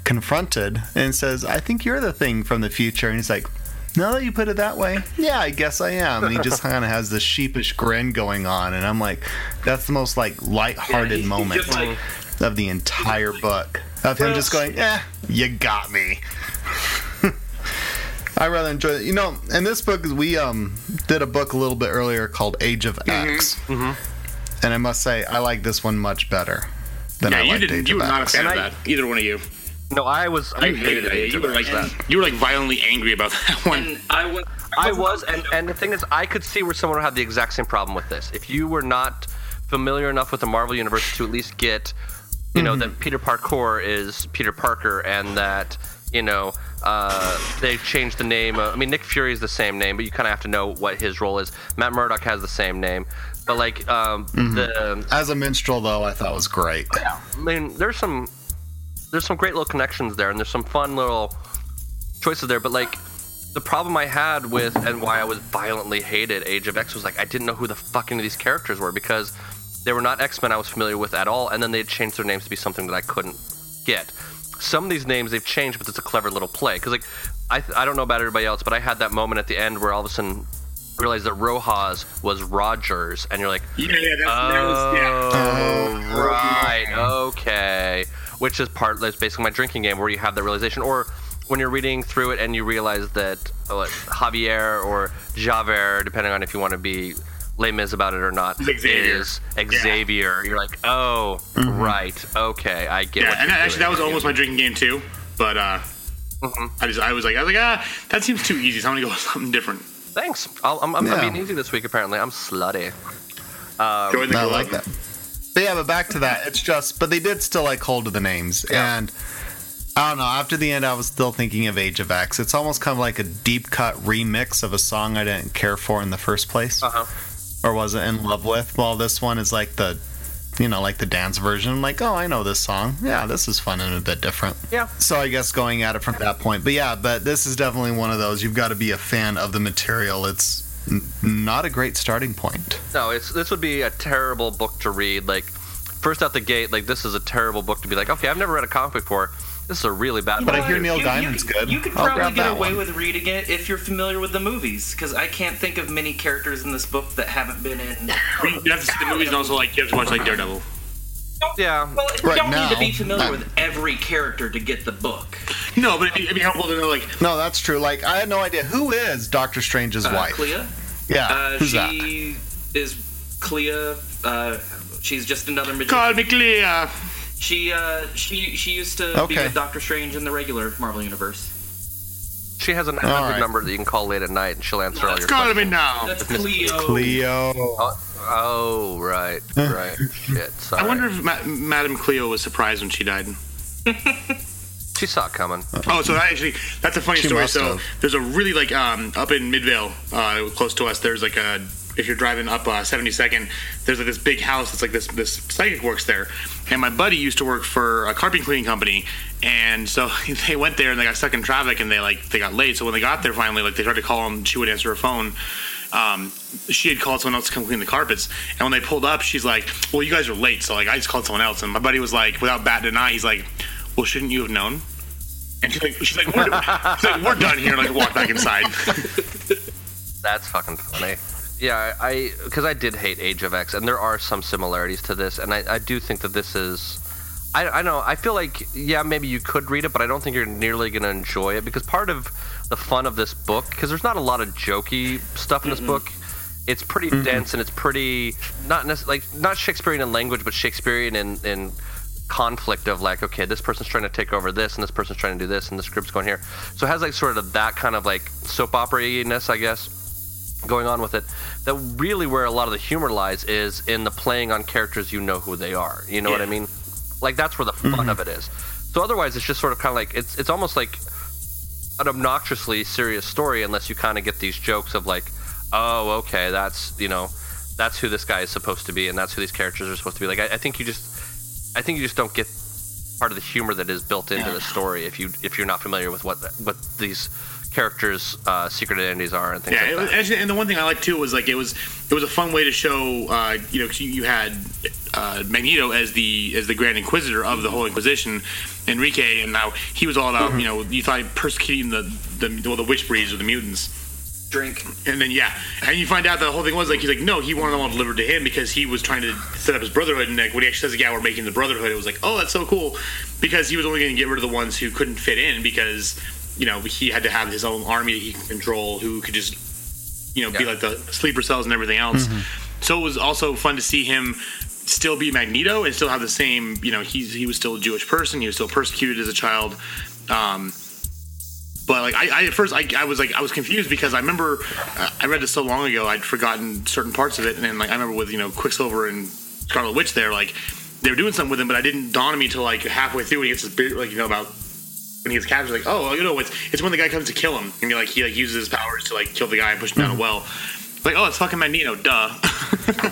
confronted and says, I think you're the thing from the future. And he's like, now that you put it that way, yeah, I guess I am. And he just kind of has this sheepish grin going on. And I'm like, that's the most like lighthearted moment
like-
of the entire book. Of him just going, eh, you got me. I rather enjoy it. You know, in this book, we um did a book a little bit earlier called Age of X. And I must say, I like this one much better than
yeah,
I
you
liked
didn't.
Age
You were
of
not a
X.
fan of
And I-
that. Either one of you.
No, I was. I
You
hated
it.
Age
You
of
were like
X.
you were like violently angry about that one.
And I was.
I was, and, and the thing is, I could see where someone would have the exact same problem with this. If you were not familiar enough with the Marvel Universe to at least get, you know, that Peter Parquagh is Peter Parker and that, you know, uh, they changed the name. Of, I mean, Nick Fury is the same name, but you kind of have to know what his role is. Matt Murdock has the same name. But, like, um, the.
As a minstrel, though, I thought was great.
I mean, there's some there's some great little connections there, and there's some fun little choices there. But like, the problem I had with and why I was violently hated Age of X was like I didn't know who the fuck any of these characters were because they were not X Men I was familiar with at all, and then they changed their names to be something that I couldn't get. Some of these names they've changed, but it's a clever little play. Because like, I I don't know about everybody else, but I had that moment at the end where all of a sudden realized that Rojhaz was Rogers, and you're like,
Yeah, yeah, that's, that was yeah.
Oh, right. Okay. Which is part. That's basically my drinking game, where you have that realization, or when you're reading through it and you realize that uh, Javier or Javert, depending on if you want to be Les Mis about it or not,
Xavier.
is Xavier. You're like, oh, right. Okay, I get.
Yeah,
what
and
you're
actually that was almost my drinking game too. But uh, I just I was like I was like ah that seems too easy. So I'm gonna go with something different.
Thanks. I'll, I'm, I'm,
Yeah.
I'm being easy this week. Apparently, I'm slutty. Um,
Join the
I like that. But yeah, but back to that. It's just, but they did still like hold to the names. And I don't know. After the end, I was still thinking of Age of X. It's almost kind of like a deep cut remix of a song I didn't care for in the first place
Uh huh.
or wasn't in love with. While this one is like the, you know, like the dance version. I'm like, oh, I know this song. Yeah, this is fun and a bit different.
Yeah.
So I guess going at it from that point. But yeah, but this is definitely one of those. You've got to be a fan of the material. It's n- not a great starting point.
No, it's this would be a terrible book to read. Like first out the gate, like this is a terrible book to be like, okay, I've never read a comic before. This is a really bad movie.
But
book.
I hear Neil
you,
Diamond's
you,
good.
You could probably get away
one.
with reading it if you're familiar with the movies, because I can't think of many characters in this book that haven't been in.
You have to see the movies and also like you have to watch like Daredevil.
Yeah.
Well, you
Right
don't need to be familiar
I'm-
with every character to get the book.
No, but it'd be, it'd be helpful to know like
No, that's true. Like I had no idea who is Doctor Strange's
Uh,
wife.
Clea.
Yeah,
Uh,
who's that?
she is Clea. Uh, she's just another magician.
call me clear.
She uh, she she used to be
Okay.
with Doctor Strange in the regular Marvel universe.
She has
a
hundred
right.
number that you can call late at night, and she'll answer all your
Call
questions.
me now.
That's Cleo.
Cleo.
Oh, oh, right, right. Shit. Sorry.
I wonder if Ma- Madame Cleo was surprised when she died.
she saw it coming.
Oh, so that actually that's a funny
She
story. So
have.
there's a really like um up in Midvale, uh, close to us. There's like a if you're driving up uh, 72nd, there's like this big house. It's like this this psychic works there, and my buddy used to work for a carpet cleaning company, and so they went there and they got stuck in traffic and they like they got late. So when they got there finally, like they tried to call him, she would answer her phone. Um, she had called someone else to come clean the carpets, and when they pulled up, she's like, "Well, you guys are late, so like I just called someone else." And my buddy was like, without batting an eye, he's like, "Well, shouldn't you have known?" And she's like, she's like, we're, she's like, we're done here. Like, walk back inside.
That's fucking funny. Yeah, I because I did hate Age of X, and there are some similarities to this, and I, I do think that this is. I, I know. I feel like yeah, maybe you could read it, but I don't think you're nearly going to enjoy it because part of the fun of this book, because there's not a lot of jokey stuff in this book. It's pretty dense and it's pretty not nec- like not Shakespearean in language, but Shakespearean in in conflict of like, okay, this person's trying to take over this, and this person's trying to do this, and the script's going here. So it has like sort of that kind of like soap opera ness, I guess going on with it that really where a lot of the humor lies is in the playing on characters you know who they are. You know what i mean? Like that's where the fun mm-hmm. of it is. So otherwise it's just sort of kind of like it's it's almost like an obnoxiously serious story unless you kind of get these jokes of like oh okay that's you know that's who this guy is supposed to be and that's who these characters are supposed to be. Like i, I think you just i think you just don't get part of the humor that is built into the story if you if you're not familiar with what what these characters uh, secret identities are and things
Yeah,
like
it
that
was, actually, and the one thing I liked too was like it was it was a fun way to show. Uh, you know, 'cause you, you had uh, Magneto as the as the Grand Inquisitor of the whole Inquisition, Enrique, and now he was all about you know you thought persecuting the the well, the witch breeds or the mutants.
Drink.
And then yeah, and you find out the whole thing was like he's like no, he wanted them all delivered to him because he was trying to set up his brotherhood. And like when he actually says, "Yeah, we're making the brotherhood," it was like, oh, that's so cool, because he was only going to get rid of the ones who couldn't fit in because you know he had to have his own army that he could control, who could just you know be like the sleeper cells and everything else. So it was also fun to see him still be Magneto and still have the same, you know, he's he was still a Jewish person. He was still persecuted as a child. Um, but like I, I at first I, I was like I was confused because I remember uh, I read this so long ago I'd forgotten certain parts of it and then like I remember with you know Quicksilver and Scarlet Witch there like they were doing something with him but I didn't dawn on me till like halfway through when he gets his beard like you know about when he gets captured like oh you know it's it's when the guy comes to kill him and he like he like uses his powers to like kill the guy and push him down a well like oh it's fucking Magneto duh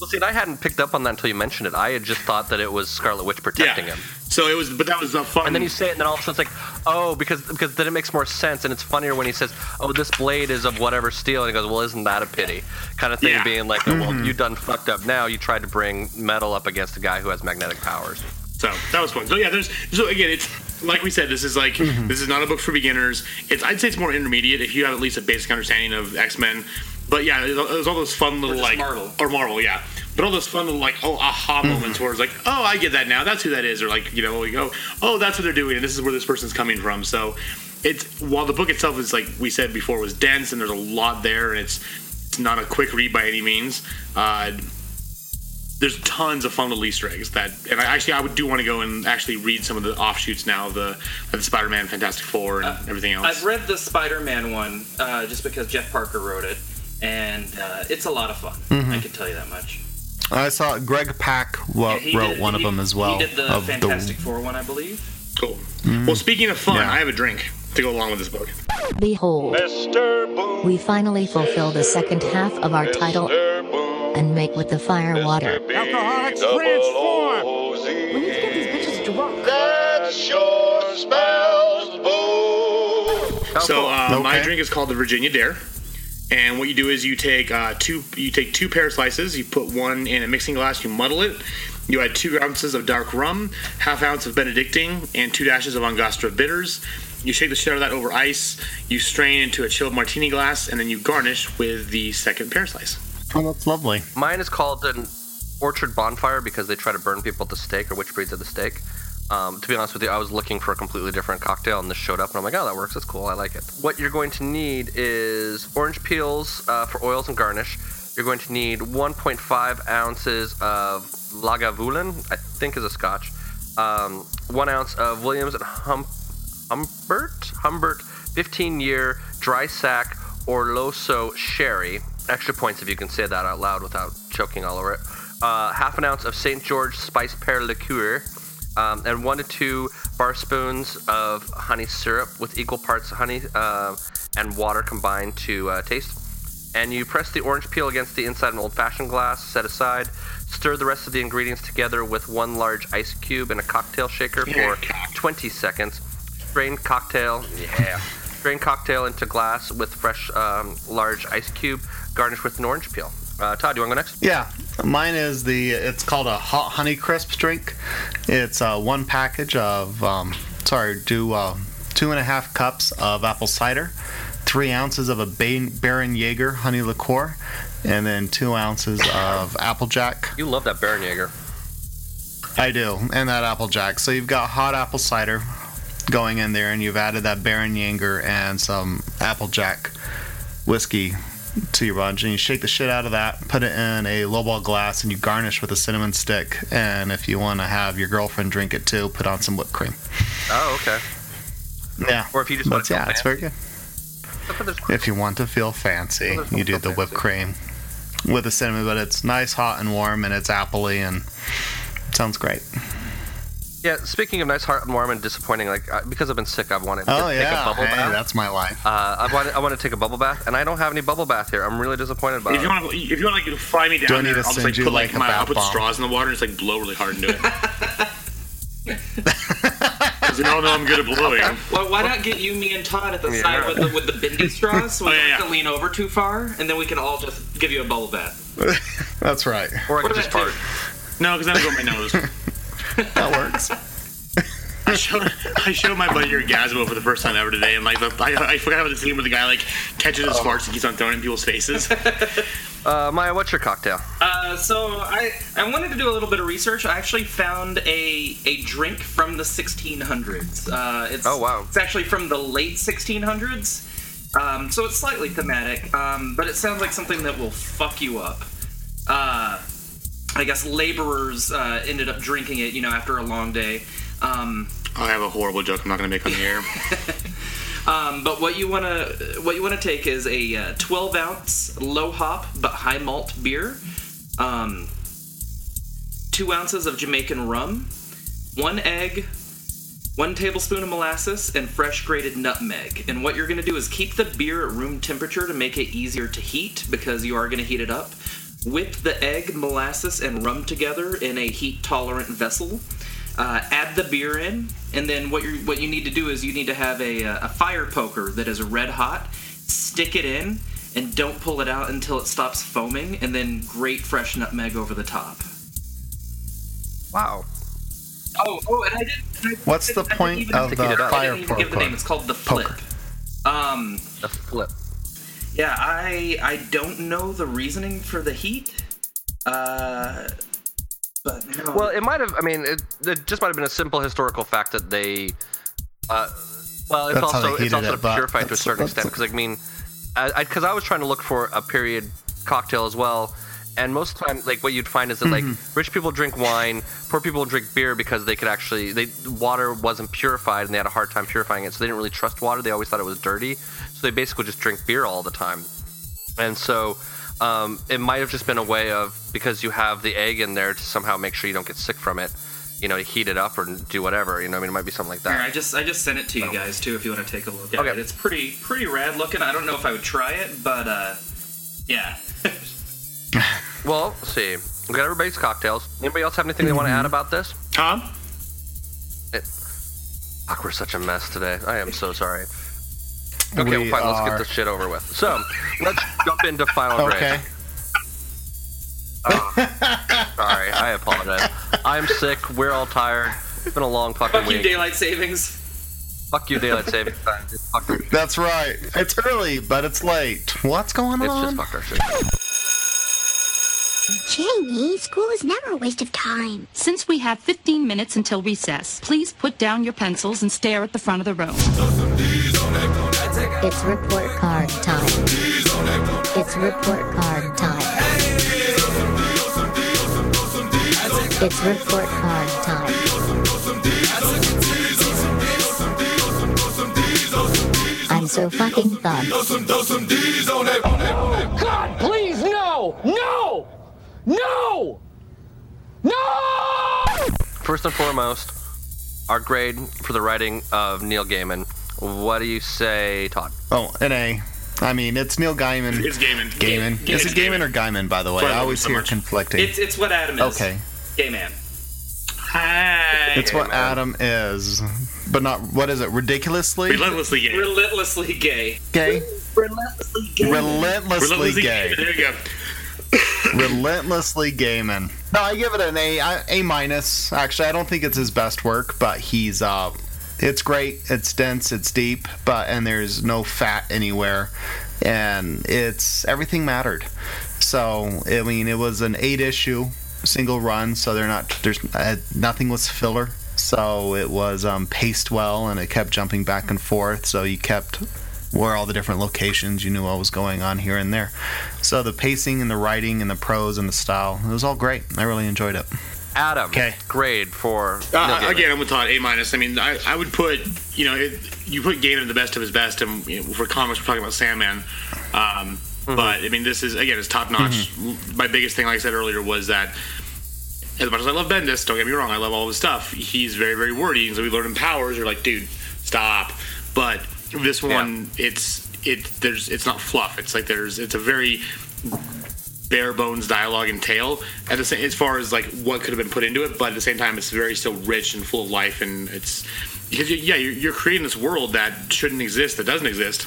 Well, see, and I hadn't picked up on that until you mentioned it. I had just thought that it was Scarlet Witch protecting
Yeah.
him.
So it was, but that was the fun.
And then you say it, and then all of a sudden it's like, oh, because because then it makes more sense, and it's funnier when he says, oh, this blade is of whatever steel, and he goes, well, isn't that a pity? Kind of thing,
Yeah.
being like, oh, well,
Mhm.
you done fucked up now. You tried to bring metal up against a guy who has magnetic powers.
So that was fun. So yeah, there's so again, it's like we said, this is like
Mm-hmm.
this is not a book for beginners. It's I'd say it's more intermediate if you have at least a basic understanding of X Men. But yeah, there's, there's all those fun little
just
like
Marvel.
or Marvel, yeah. But all those fun little like oh aha moments where it's like oh I get that now that's who that is or like you know we go oh that's what they're doing and this is where this person's coming from. So it's while the book itself is like we said before was dense and there's a lot there and it's it's not a quick read by any means. Uh, there's tons of fun little Easter eggs that, and I actually I would do want to go and actually read some of the offshoots now of the of the Spider-Man, Fantastic Four, and everything else.
I've read the Spider-Man one uh, just because Jeff Parker wrote it, and uh, it's a lot of fun.
Mhm.
I can tell you that much.
I saw Greg Pak wa-
He
wrote
did-
one of them as well.
He did the
of
Fantastic Four one, I believe.
Cool.
Mm.
Well, speaking of fun,
Yeah.
I have a drink to go along with this book.
Behold, mr we finally fulfill the second half of our title and make with the fire water.
Alcoholics transform!
We need to get these bitches drunk.
That sure smells boo!
So uh,
Okay.
my drink is called the Virginia Dare, and what you do is you take uh, two you take two pear slices, you put one in a mixing glass, you muddle it. You add two ounces of dark rum, half ounce of Benedictine, and two dashes of Angostura bitters. You shake the shit out of that over ice. You strain into a chilled martini glass, and then you garnish with the second pear slice.
Oh, that's lovely.
Mine is called an orchard bonfire because they try to burn people at the stake or which breeds at the stake. Um, to be honest with you, I was looking for a completely different cocktail, and this showed up, and I'm like, oh, that works. That's cool. I like it. What you're going to need is orange peels uh, for oils and garnish. You're going to need 1.5 ounces of Lagavulin, I think is a Scotch. Um, one ounce of Williams and hum- Humbert, Humbert, 15-year dry sack or Orloso sherry. Extra points if you can say that out loud without choking all over it. Uh, half an ounce of St. George spice pear liqueur, um, and one to two bar spoons of honey syrup with equal parts honey uh, and water combined to uh, taste. And you press the orange peel against the inside of an old-fashioned glass, set aside. Stir the rest of the ingredients together with one large ice cube in a cocktail shaker for 20 seconds. Strain cocktail, yeah. Strain cocktail into glass with fresh um, large ice cube, garnish with an orange peel. Uh, Todd, do you want to go next?
Yeah, mine is the. It's called a hot honey crisp drink. It's uh, one package of. Um, sorry, do uh, two and a half cups of apple cider, three ounces of a Ba- Bärenjäger honey liqueur, and then two ounces of Applejack.
You love that Bärenjäger.
I do, and that Applejack. So you've got hot apple cider going in there, and you've added that Bärenjäger and some Applejack whiskey to your bunch, and you shake the shit out of that, put it in a lowball glass, and you garnish with a cinnamon stick. And if you want to have your girlfriend drink it too, put on some whipped cream.
Oh, okay.
Yeah.
Or if you just want to
yeah, it's very good.
good.
If you want to feel fancy, you do
no
the whipped cream with the cinnamon, but it's nice, hot, and warm, and it's appley, and it sounds great.
Yeah, speaking of nice, heart and warm and disappointing, like uh, because I've been sick, I've wanted to
Oh
take
yeah,
a bubble
hey,
bath.
that's my life.
Uh, I want I want to take a bubble bath, and I don't have any bubble bath here. I'm really disappointed about
If you want to, if you want to like fly me
Do I
down
need
there,
to
I'll just
send
like
you,
put like,
like, a
my I'll put
bomb?
straws in the water and just like blow really hard into it. Because you all know I'm good at blowing.
Well, why not get you, me, and Todd at the
Yeah.
side with the, with the bendy straws so we
Oh,
don't
yeah,
have to lean over too far, and then we can all just give you a bubble bath.
That's right.
Or I could just fart.
No, because that'll go in my nose.
That works.
I showed, I showed my buddy Orgazmo for the first time ever today, and like the, I, I forgot about the scene where the guy like catches his farts and keeps on throwing it in people's faces.
Uh, Maya, what's your cocktail?
Uh, so I I wanted to do a little bit of research. I actually found a a drink from the 1600s. Uh, it's,
Oh, wow.
It's actually from the late 1600s. Um, so it's slightly thematic, um, but it sounds like something that will fuck you up. I guess laborers uh, ended up drinking it, you know, after a long day. Um,
I have a horrible joke I'm not going to make on the air.
Um, but what you want to what you want to take is a uh, 12 ounce low hop but high malt beer, um, two ounces of Jamaican rum, one egg, one tablespoon of molasses, and fresh grated nutmeg. And what you're going to do is keep the beer at room temperature to make it easier to heat because you are going to heat it up. Whip the egg, molasses, and rum together in a heat tolerant vessel. Uh, add the beer in, and then what you what you need to do is you need to have a, uh, a fire poker that is red hot. Stick it in, and don't pull it out until it stops foaming, and then grate fresh nutmeg over the top.
Wow.
Oh, oh, and I did. I,
What's the
I didn't
point
even-
of
to
the
heat it.
I
fire
didn't even give the name. It's called the flip.
Poker.
Um,
The flip.
Yeah, I I don't know the reasoning for the heat. Uh, but no.
Well, it might have. I mean, it, it just might have been a simple historical fact that they. Uh, well, it's
That's
also it's also
it, but
purified to a certain extent. Because I mean, because I, was trying to look for a period cocktail as well, and most of the time, like what you'd find is that like
Mm-hmm.
rich people drink wine, poor people drink beer because they could actually they water wasn't purified and they had a hard time purifying it, so they didn't really trust water. They always thought it was dirty, so they basically just drink beer all the time. And so um, it might have just been a way of because you have the egg in there to somehow make sure you don't get sick from it. You know, to heat it up or do whatever. You know, I mean, it might be something like
Here,
that.
I just I just sent it to you guys too if you want to take a look at
Okay.
it. It's pretty pretty rad looking. I don't know if I would try it, but uh, yeah.
Well, let's see. We got everybody's cocktails. Anybody else have anything they want to add about this?
Tom?
It, fuck, we're such a mess today. I am so sorry. Okay,
We
well, fine. Let's get this shit over with. So, let's jump into final grade.
Okay.
Oh, sorry, I apologize. I'm sick. We're all tired. It's been a long fucking
Fuck you,
week.
daylight savings.
Fuck you, daylight savings time. It's fucked
That's right. It's early, but it's late. What's going
It's
on?
It's just fucked our shit.
Jamie, school is never a waste of time.
Since we have 15 minutes until recess, please put down your pencils and stare at the front of the room.
It's report card time. It's report card time. It's report card time. I'm so fucking fun.
God, please, no! No! No! No!
First and foremost, our grade for the writing of Neil Gaiman. What do you say, Todd?
Oh, an A. I mean, it's Neil Gaiman.
It's Gaiman.
Gaiman.
Yeah,
Is it Gaiman or Gaiman, by the way?
Sorry,
I always
so
hear
much.
conflicting.
It's it's what Adam is.
Okay.
Gay man.
Hi.
It's what Adam is, but not what is it? Ridiculously
Relentlessly gay.
Relentlessly gay.
gay.
Relentlessly gay.
Relentlessly
Relentlessly
gay.
There you go.
Relentlessly Gaiman. No, I give it an A, A minus. Actually, I don't think it's his best work, but he's uh, it's great. It's dense. It's deep, but and there's no fat anywhere, and it's everything mattered. So I mean, it was an eight issue single run, so they're not there's uh, nothing was filler. So it was um, paced well, and it kept jumping back and forth. So you kept where all the different locations. You knew what was going on here and there. So the pacing and the writing and the prose and the style, it was all great. I really enjoyed it.
Adam,
Okay.
grade for
Uh,
Gaiman.
again, I'm with Todd. A minus. I mean, I, I would put you know it, you put Gaiman at the best of his best, and you know, for comics we're talking about Sandman. Um, But I mean, this is again, it's top notch. My biggest thing, like I said earlier, was that as much as I love Bendis, don't get me wrong, I love all his stuff. He's very, very wordy, and so we learn him powers. You're like, dude, stop. But this one, it's it there's it's not fluff. It's like there's it's a very bare bones dialogue and tale at the same as far as like what could have been put into it but at the same time it's very still rich and full of life and it's because you, yeah you're, you're creating this world that shouldn't exist that doesn't exist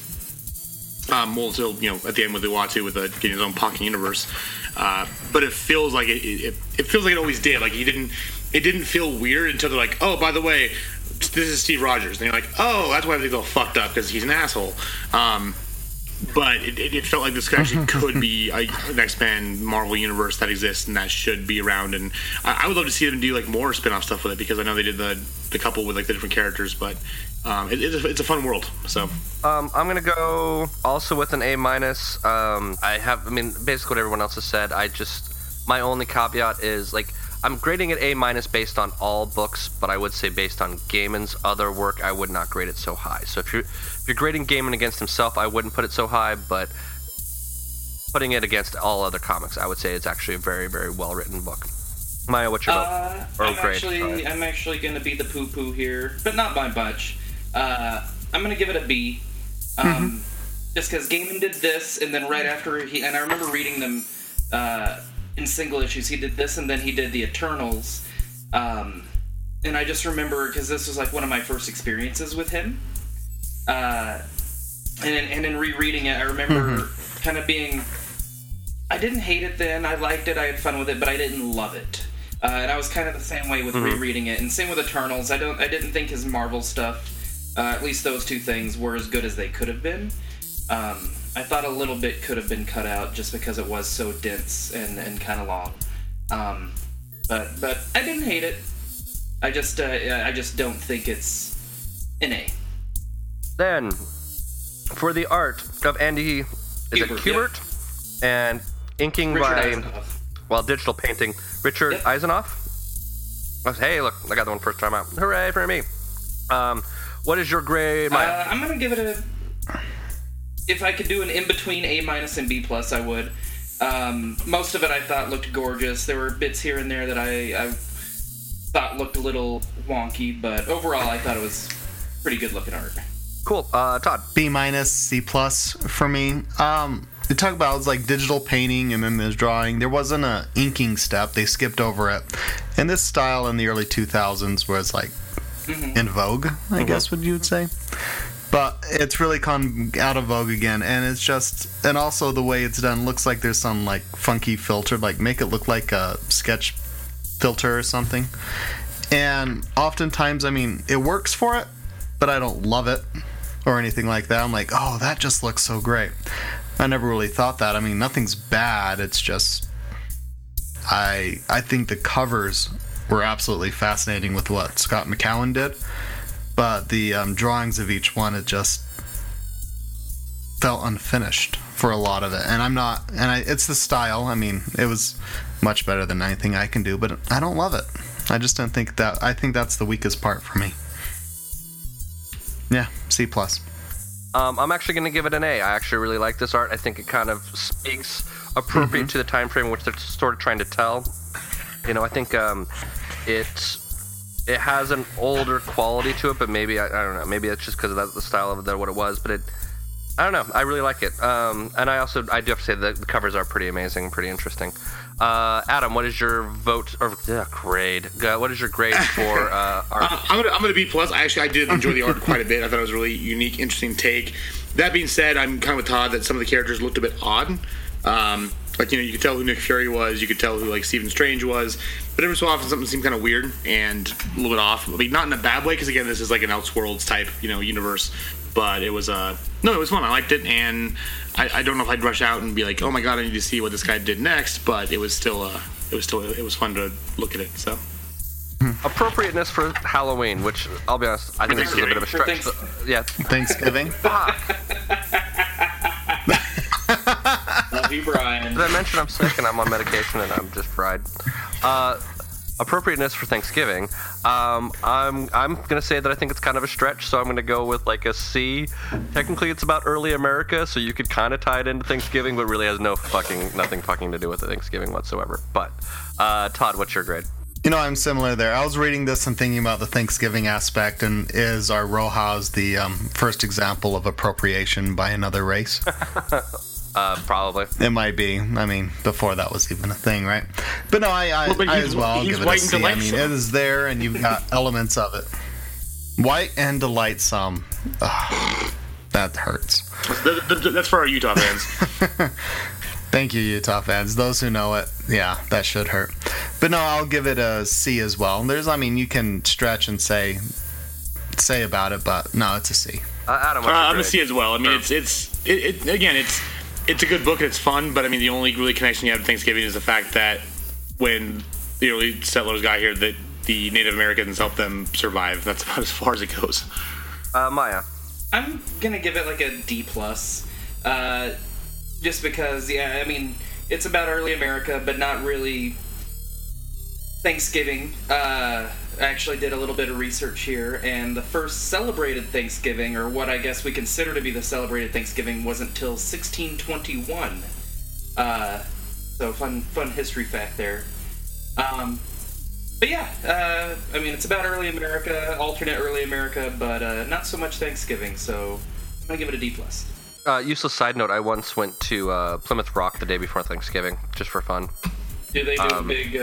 Um, well, until you know at the end with Uatu with the getting his own pocket universe, uh, but it feels like it, it, it feels like it always did. Like he didn't, it didn't feel weird until they're like, oh, by the way, this is Steve Rogers, and you're like, oh, that's why everything's all fucked up because he's an asshole. Um, but it, it, it felt like this actually could be a, an X-Men Marvel universe that exists and that should be around. And I, I would love to see them do like more spin-off stuff with it because I know they did the the couple with like the different characters, but um, it, it's, a, it's a fun world. So
Um, I'm gonna go also with an A minus. Um, I have, I mean, basically what everyone else has said. I just my only caveat is like I'm grading it A minus based on all books, but I would say based on Gaiman's other work, I would not grade it so high. So if you're if you're grading Gaiman against himself, I wouldn't put it so high, but putting it against all other comics, I would say it's actually a very very well written book. Maya, what's your
Uh,
vote?
I'm
grade,
actually
sorry.
I'm actually gonna be the poo poo here, but not by much. Uh, I'm gonna give it a B. Um, Just because Gaiman did this, and then right after he and I remember reading them uh, in single issues. He did this, and then he did the Eternals. Um, and I just remember because this was like one of my first experiences with him. Uh, and and in rereading it, I remember kind of being. I didn't hate it then. I liked it. I had fun with it, but I didn't love it. Uh, and I was kind of the same way with
Mhm.
rereading it, and same with Eternals. I don't. I didn't think his Marvel stuff, uh, at least those two things, were as good as they could have been. Um, I thought a little bit could have been cut out just because it was so dense and, and kind of long. Um, but but I didn't hate it. I just uh, I just don't think it's an A.
Then, for the art of Andy, is it
Kubert,
Kubert? And inking
Richard
by,
Isanove.
well, digital painting, Richard Isanove. Oh, Hey, look, I got the one first time out. Hooray for me. Um, what is your grade, Maya?
Uh, I'm gonna give it a. If I could do an in between A minus and B plus, I would. Um, most of it I thought looked gorgeous. There were bits here and there that I, I thought looked a little wonky, but overall I thought it was pretty good looking art.
Cool. Uh, Todd.
B minus, C plus for me. Um, they talk about it's like digital painting and then there's drawing. There wasn't a inking step. They skipped over it. And this style in the early 2000s was like in vogue, I guess what you would say. But it's really come out of vogue again, and it's just, and also the way it's done looks like there's some like funky filter, like make it look like a sketch filter or something. And oftentimes, I mean, it works for it, but I don't love it or anything like that. I'm like, oh, that just looks so great. I never really thought that. I mean, nothing's bad. It's just, I I think the covers were absolutely fascinating with what Scott McKowen did, but the um, drawings of each one, it just felt unfinished for a lot of it. And I'm not, and I, it's the style. I mean, it was much better than anything I can do, but I don't love it. I just don't think that. I think that's the weakest part for me. Yeah, C plus.
Um, I'm actually going to give it an A. I actually really like this art. I think it kind of speaks appropriate
Mhm.
to the time frame which they're sort of trying to tell. You know, I think um, it it has an older quality to it, but maybe I, I don't know. Maybe it's just because of that, the style of the, what it was. But it, I don't know. I really like it. Um, and I also I do have to say that the covers are pretty amazing, pretty interesting. Uh, Adam, what is your vote or uh, grade? Uh, what is your grade for uh, art?
Uh, I'm gonna I'm gonna B plus. I actually I did enjoy the art quite a bit. I thought it was a really unique, interesting take. That being said, I'm kind of with Todd that some of the characters looked a bit odd. Um, like you know, you could tell who Nick Fury was. You could tell who like Stephen Strange was. But every so often, something seemed kind of weird and a little bit off. I mean, not in a bad way, because again, this is like an Elseworlds type you know universe. But it was uh no, it was fun. I liked it, and I, I don't know if I'd rush out and be like, oh my god, I need to see what this guy did next. But it was still uh it was still it was fun to look at it. So.
Appropriateness for Halloween, which I'll be honest, I think this is a bit of a stretch.
Thanks-
yeah.
Thanksgiving.
Love you, Brian.
Did I mention I'm sick and I'm on medication and I'm just fried? Uh, appropriateness for Thanksgiving. Um, I'm I'm gonna say that I think it's kind of a stretch, so I'm gonna go with like a C. Technically, it's about early America, so you could kind of tie it into Thanksgiving, but really has no fucking nothing fucking to do with the Thanksgiving whatsoever. But uh, Todd, what's your grade?
You know, I'm similar there. I was reading this and thinking about the Thanksgiving aspect, and is our Rojhaz the um, first example of appropriation by another race?
Uh, probably.
It might be. I mean, before that was even a thing, right? But no, I, I,
Well, but
I as well I'll give it a
white and
C. I mean,
delightsome.
it is there, and you've got elements of it. White and delightsome. Ugh, that hurts.
Th- th- th- That's for our Utah fans.
Thank you, Utah fans. Those who know it, yeah, that should hurt. But no, I'll give it a C as well. There's, I mean, you can stretch and say say about it, but no, it's a C.
Uh, Adam,
Uh,
what's your
I'm gonna
grade?
see as well. I mean, it's it's it, it again, it's it's a good book and it's fun, but I mean, the only really connection you have to Thanksgiving is the fact that when the early settlers got here, that the Native Americans helped them survive. That's about as far as it goes.
Uh, Maya.
I'm gonna give it like a D plus, uh, just because. Yeah, I mean, it's about early America, but not really Thanksgiving. Uh, I actually did a little bit of research here, and the first celebrated Thanksgiving, or what I guess we consider to be the celebrated Thanksgiving, wasn't until 1621. Uh, so fun, fun history fact there. Um, but yeah, uh, I mean, it's about early America, alternate early America, but uh, not so much Thanksgiving. So I'm gonna give it a D plus.
Uh, useless side note: I once went to uh, Plymouth Rock the day before Thanksgiving, just for fun.
Do they do
Um,
a big?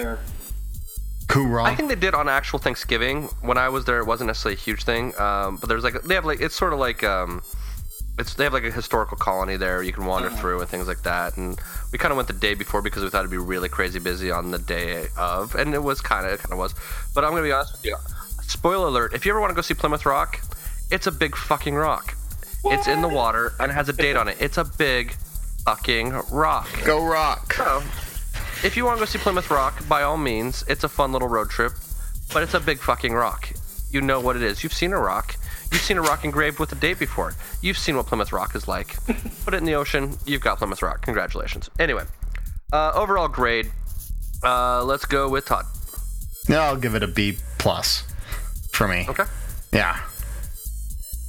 Uh,
I think they did on actual Thanksgiving. When I was there, it wasn't necessarily a huge thing. Um, but there's like they have like it's sort of like um, it's they have like a historical colony there you can wander through and things like that. And we kind of went the day before because we thought it'd be really crazy busy on the day of, and it was kind of it kind of was. But I'm gonna be honest with you. Spoiler alert: If you ever want to go see Plymouth Rock, it's a big fucking rock. It's in the water and it has a date on it. It's a big fucking rock.
Go rock.
So, if you want to go see Plymouth Rock, by all means, it's a fun little road trip, but it's a big fucking rock. You know what it is. You've seen a rock. You've seen a rock engraved with a date before. You've seen what Plymouth Rock is like. Put it in the ocean. You've got Plymouth Rock. Congratulations. Anyway, uh, overall grade. Uh, let's go with Todd.
Yeah, I'll give it a B plus for me.
Okay.
Yeah.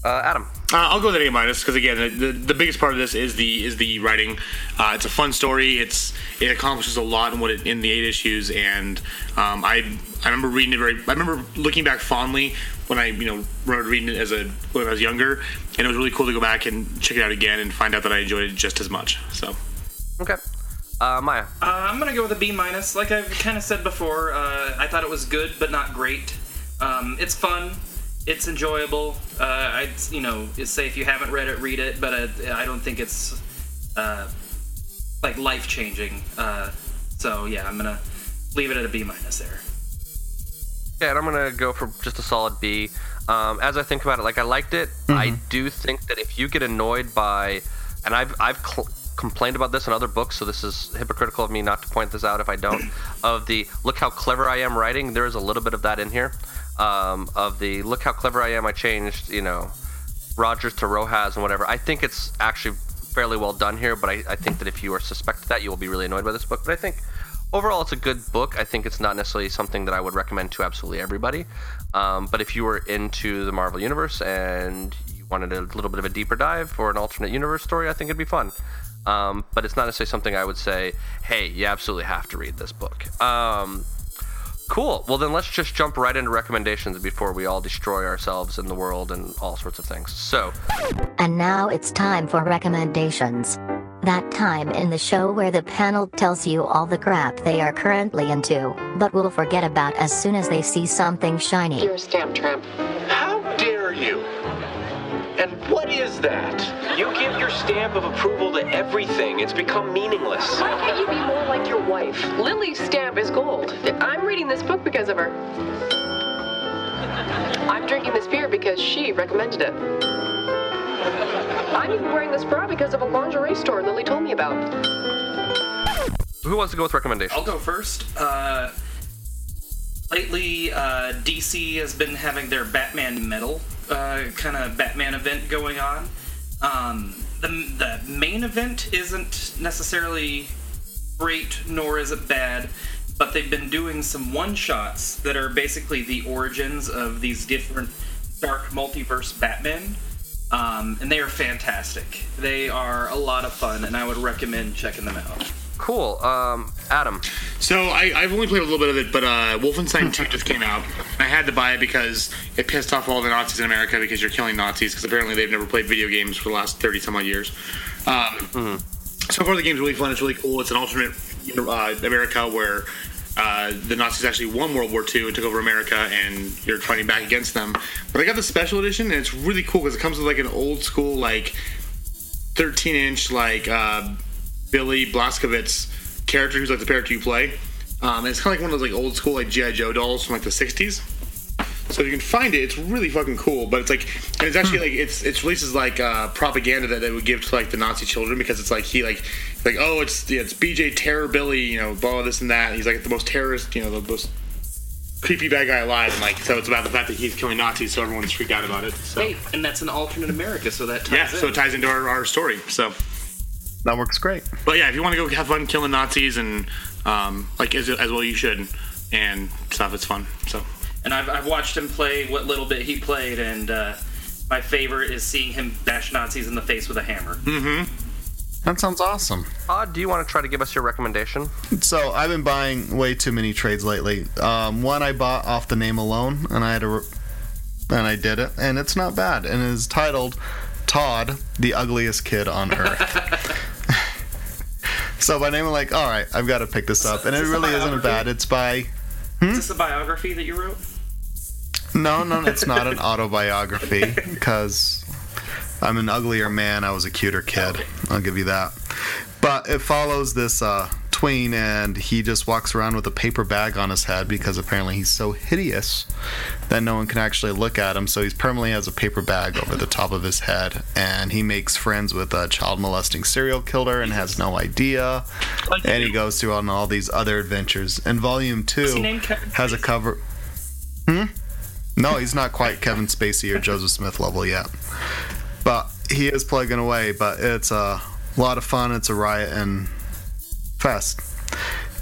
Uh, Adam.
Uh, I'll go with an A minus because again, the, the the biggest part of this is the is the writing. Uh, it's a fun story. It's it accomplishes a lot in what it, in the eight issues, and um, I I remember reading it very. I remember looking back fondly when I you know remember reading it as a when I was younger, and it was really cool to go back and check it out again and find out that I enjoyed it just as much. So
Okay. Uh, Maya.
Uh, I'm gonna go with a B minus. Like I've kind of said before, uh, I thought it was good, but not great. Um, it's fun. It's enjoyable. Uh, I'd you know say if you haven't read it, read it. But uh, I don't think it's uh, like life changing. Uh, so yeah, I'm gonna leave it at a B minus there.
Yeah, and I'm gonna go for just a solid B. Um, as I think about it, like I liked it. I do think that if you get annoyed by, and I've I've cl- complained about this in other books, so this is hypocritical of me not to point this out if I don't. of the look how clever I am writing, there is a little bit of that in here. Um, of the look how clever I am, I changed you know Rogers to Rojhaz and whatever. I think it's actually fairly well done here, but I, I think that if you are suspect that, you will be really annoyed by this book. But I think overall it's a good book. I think it's not necessarily something that I would recommend to absolutely everybody. Um, but if you were into the Marvel Universe and you wanted a little bit of a deeper dive or an alternate universe story, I think it'd be fun. Um, but it's not necessarily something I would say, hey, you absolutely have to read this book. Um, cool. Well, then let's just jump right into recommendations before we all destroy ourselves and the world and all sorts of things. So,
And now it's time for recommendations. That time in the show where the panel tells you all the crap they are currently into, but will forget about as soon as they see something shiny.
You're a stamp tramp. How dare you? And what is that? You give your stamp of approval to everything. It's become meaningless.
Why can't you be more like your wife? Lily's stamp is gold. I'm reading this book because of her. I'm drinking this beer because she recommended it. I'm even wearing this bra because of a lingerie store Lily told me about.
who wants to go with recommendations?
I'll go first. Uh, lately, uh, DC has been having their Batman Metal uh, kind of Batman event going on. Um, the, the main event isn't necessarily great, nor is it bad, but they've been doing some one shots that are basically the origins of these different dark multiverse Batmen. Um, and they are fantastic. They are a lot of fun, and I would recommend checking them out.
Cool. Um, Adam.
So I, I've only played a little bit of it, but uh, Wolfenstein 2 just came out. I had to buy it because it pissed off all the Nazis in America because you're killing Nazis because apparently they've never played video games for the last 30 some odd years. Um, So far, the game's really fun. It's really cool. It's an alternate uh, America where uh, the Nazis actually won World War II and took over America, and you're fighting back against them. But I got the special edition, and it's really cool because it comes with like an old school like 13 inch like uh, Billy Blazkowicz character who's like the character you play. Um, and it's kind of like one of those like old school like GI Joe dolls from like the 60s. So if you can find it, it's really fucking cool. But it's like, and it's actually like it's it's releases like uh, propaganda that they would give to like the Nazi children because it's like he like like oh it's yeah, it's BJ Terror Billy you know blah this and that. He's like the most terrorist you know the most creepy bad guy alive. And like so it's about the fact that he's killing Nazis, so everyone's freaked out about it. So
Hey, and that's an alternate America, so that ties
yeah,
in.
so it ties into our, our story. So
that works great.
But yeah, if you want to go have fun killing Nazis and um, like as, as well you should and stuff, it's fun. So
And I've, I've watched him play what little bit he played, and uh, my favorite is seeing him bash Nazis in the face with a hammer.
Mm-hmm.
That sounds awesome.
Todd, do you want to try to give us your recommendation?
So I've been buying way too many trades lately. Um, one I bought off the name alone, and I had a, re- and I did it, and it's not bad, and it is titled Todd, the ugliest kid on earth. so by name, I'm like, all right, I've got to pick this up, and it
is
really isn't bad. It's by
Is this a biography that you wrote?
no, no, it's not an autobiography because I'm an uglier man. I was a cuter kid. I'll give you that. But it follows this uh, and he just walks around with a paper bag on his head because apparently he's so hideous that no one can actually look at him. So he's permanently has a paper bag over the top of his head, and he makes friends with a child molesting serial killer and has no idea. And he goes through on all these other adventures. And volume two
he
has a cover. Hmm. No, he's not quite Kevin Spacey or Joseph Smith level yet. But he is plugging away, but it's a lot of fun. It's a riot and fest.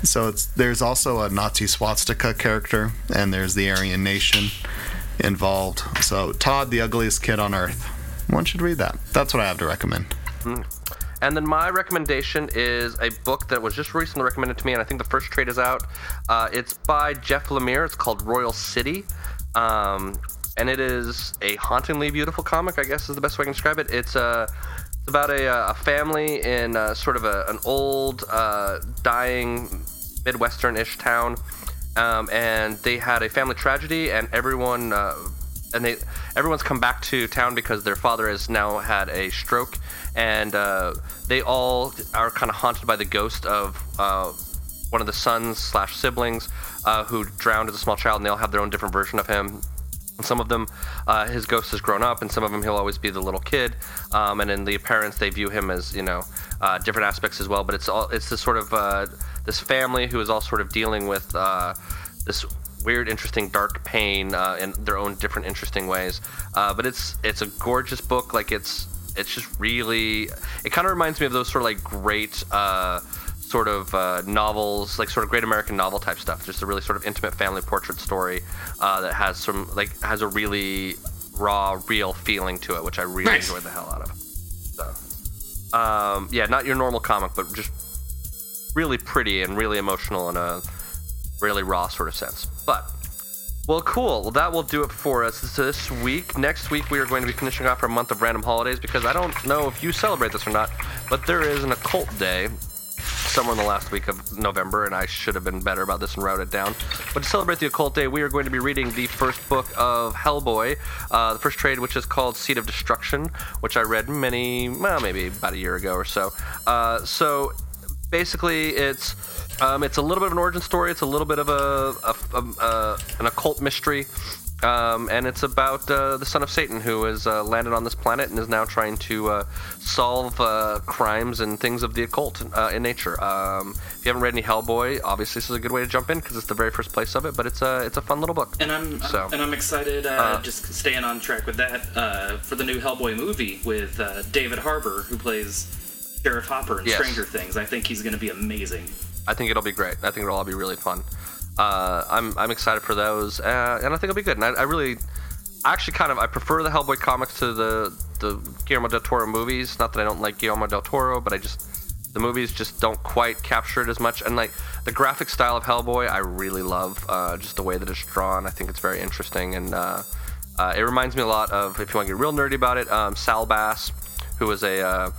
So it's there's also a Nazi swastika character, and there's the Aryan Nation involved. So Todd, the ugliest kid on earth. One should read that. That's what I have to recommend.
Mm. And then my recommendation is a book that was just recently recommended to me, and I think the first trade is out. Uh, it's by Jeff Lemire. It's called Royal City. Um, and it is a hauntingly beautiful comic, I guess is the best way I can describe it. It's a. About a, uh, a family in uh, sort of a, an old, uh, dying Midwestern-ish town, um, and they had a family tragedy, and everyone uh, and they everyone's come back to town because their father has now had a stroke, and uh, they all are kind of haunted by the ghost of one of the sons slash siblings who drowned as a small child, and they all have their own different version of him. And some of them, uh, his ghost has grown up, and some of them he'll always be the little kid. Um, and in the parents, they view him as you know uh, different aspects as well. But it's all it's this sort of uh, this family who is all sort of dealing with uh, this weird, interesting, dark pain uh, in their own different, interesting ways. Uh, but it's it's a gorgeous book. Like it's it's just really it kind of reminds me of those sort of like great. Sort of uh, novels, like sort of great American novel type stuff. Just a really sort of intimate family portrait story uh, that has some like has a really raw, real feeling to it, which I really
Nice.
enjoyed the hell out of. So, um, yeah, not your normal comic, but just really pretty and really emotional in a really raw sort of sense. But well, cool. Well, that will do it for us this week. Next week, we are going to be finishing off our month of random holidays because I don't know if you celebrate this or not, but there is an occult day somewhere in the last week of November, and I should have been better about this and wrote it down. But to celebrate the occult day, we are going to be reading the first book of Hellboy, uh, the first trade, which is called Seed of Destruction, which I read many, well, maybe about a year ago or so. Uh, so basically, it's um, it's a little bit of an origin story. It's a little bit of a, a, a, a an occult mystery. Um, and it's about uh, the son of Satan who has uh, landed on this planet and is now trying to uh, solve uh, crimes and things of the occult uh, in nature. Um, if you haven't read any Hellboy, obviously this is a good way to jump in because it's the very first place of it. But it's a it's a fun little book.
And I'm
So.
and I'm excited. Uh, just staying on track with that uh, for the new Hellboy movie with uh, David Harbour, who plays Sheriff Hopper in
Yes.
Stranger Things. I think he's going to be amazing.
I think it'll be great. I think it'll all be really fun. Uh, I'm I'm excited for those, uh, and I think it'll be good. And I, I really, I actually kind of I prefer the Hellboy comics to the the Guillermo del Toro movies. Not that I don't like Guillermo del Toro, but I just the movies just don't quite capture it as much. And like the graphic style of Hellboy, I really love. Uh, just the way that it's drawn, I think it's very interesting, and uh, uh, it reminds me a lot of if you want to get real nerdy about it, um, Saul Bass, who was a uh,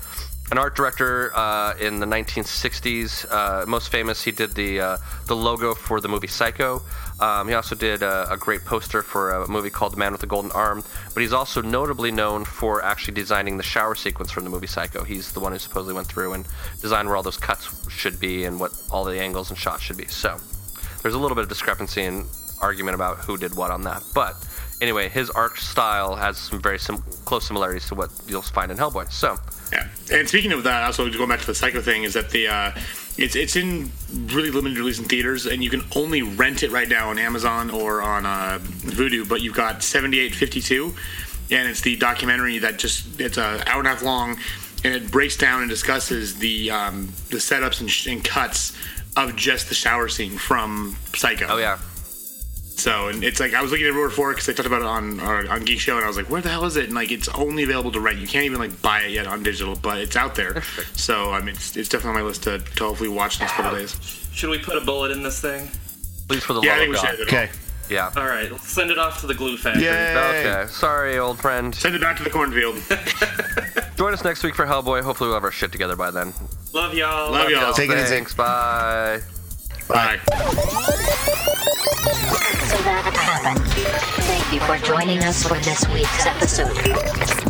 an art director uh, in the 1960s. Uh, most famous, he did the uh, the logo for the movie Psycho, Um, he also did a, a, great poster for a movie called The Man with the Golden Arm, but he's also notably known for actually designing the shower sequence from the movie Psycho. He's the one who supposedly went through and designed where all those cuts should be and what all the angles and shots should be. So there's a little bit of discrepancy and argument about who did what on that. But anyway, his art style has some very sim- close similarities to what you'll find in Hellboy. So
yeah, and speaking of that, also going back to the Psycho thing, is that the uh, it's it's in really limited release in theaters, and you can only rent it right now on Amazon or on uh, Vudu. But you've got 7852, and it's the documentary that just it's an hour and a half long, and it breaks down and discusses the um, the setups and, sh- and cuts of just the shower scene from Psycho.
Oh yeah.
So and it's like I was looking at for it because they talked about it on on Geek Show, and I was like, where the hell is it? And like it's only available to rent. You can't even like buy it yet on digital, but it's out there. so I mean, it's, it's definitely on my list to, to hopefully watch in the next couple days.
Should we put a bullet in this thing?
Please, for the
yeah,
love
I think
of
we
God.
should.
Okay.
Yeah.
All right, let's send it off to the glue factory.
Okay. Sorry, old friend.
Send it back to the cornfield.
Join us next week for Hellboy. Hopefully, we'll have our shit together by then.
Love y'all.
Love y'all.
Take it easy.
Thanks. Bye.
Bye.
So that happened. Thank you for joining us for this week's episode.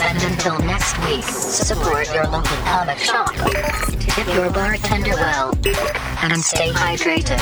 And until next week, support your local comic shop, tip your bartender well, and stay hydrated.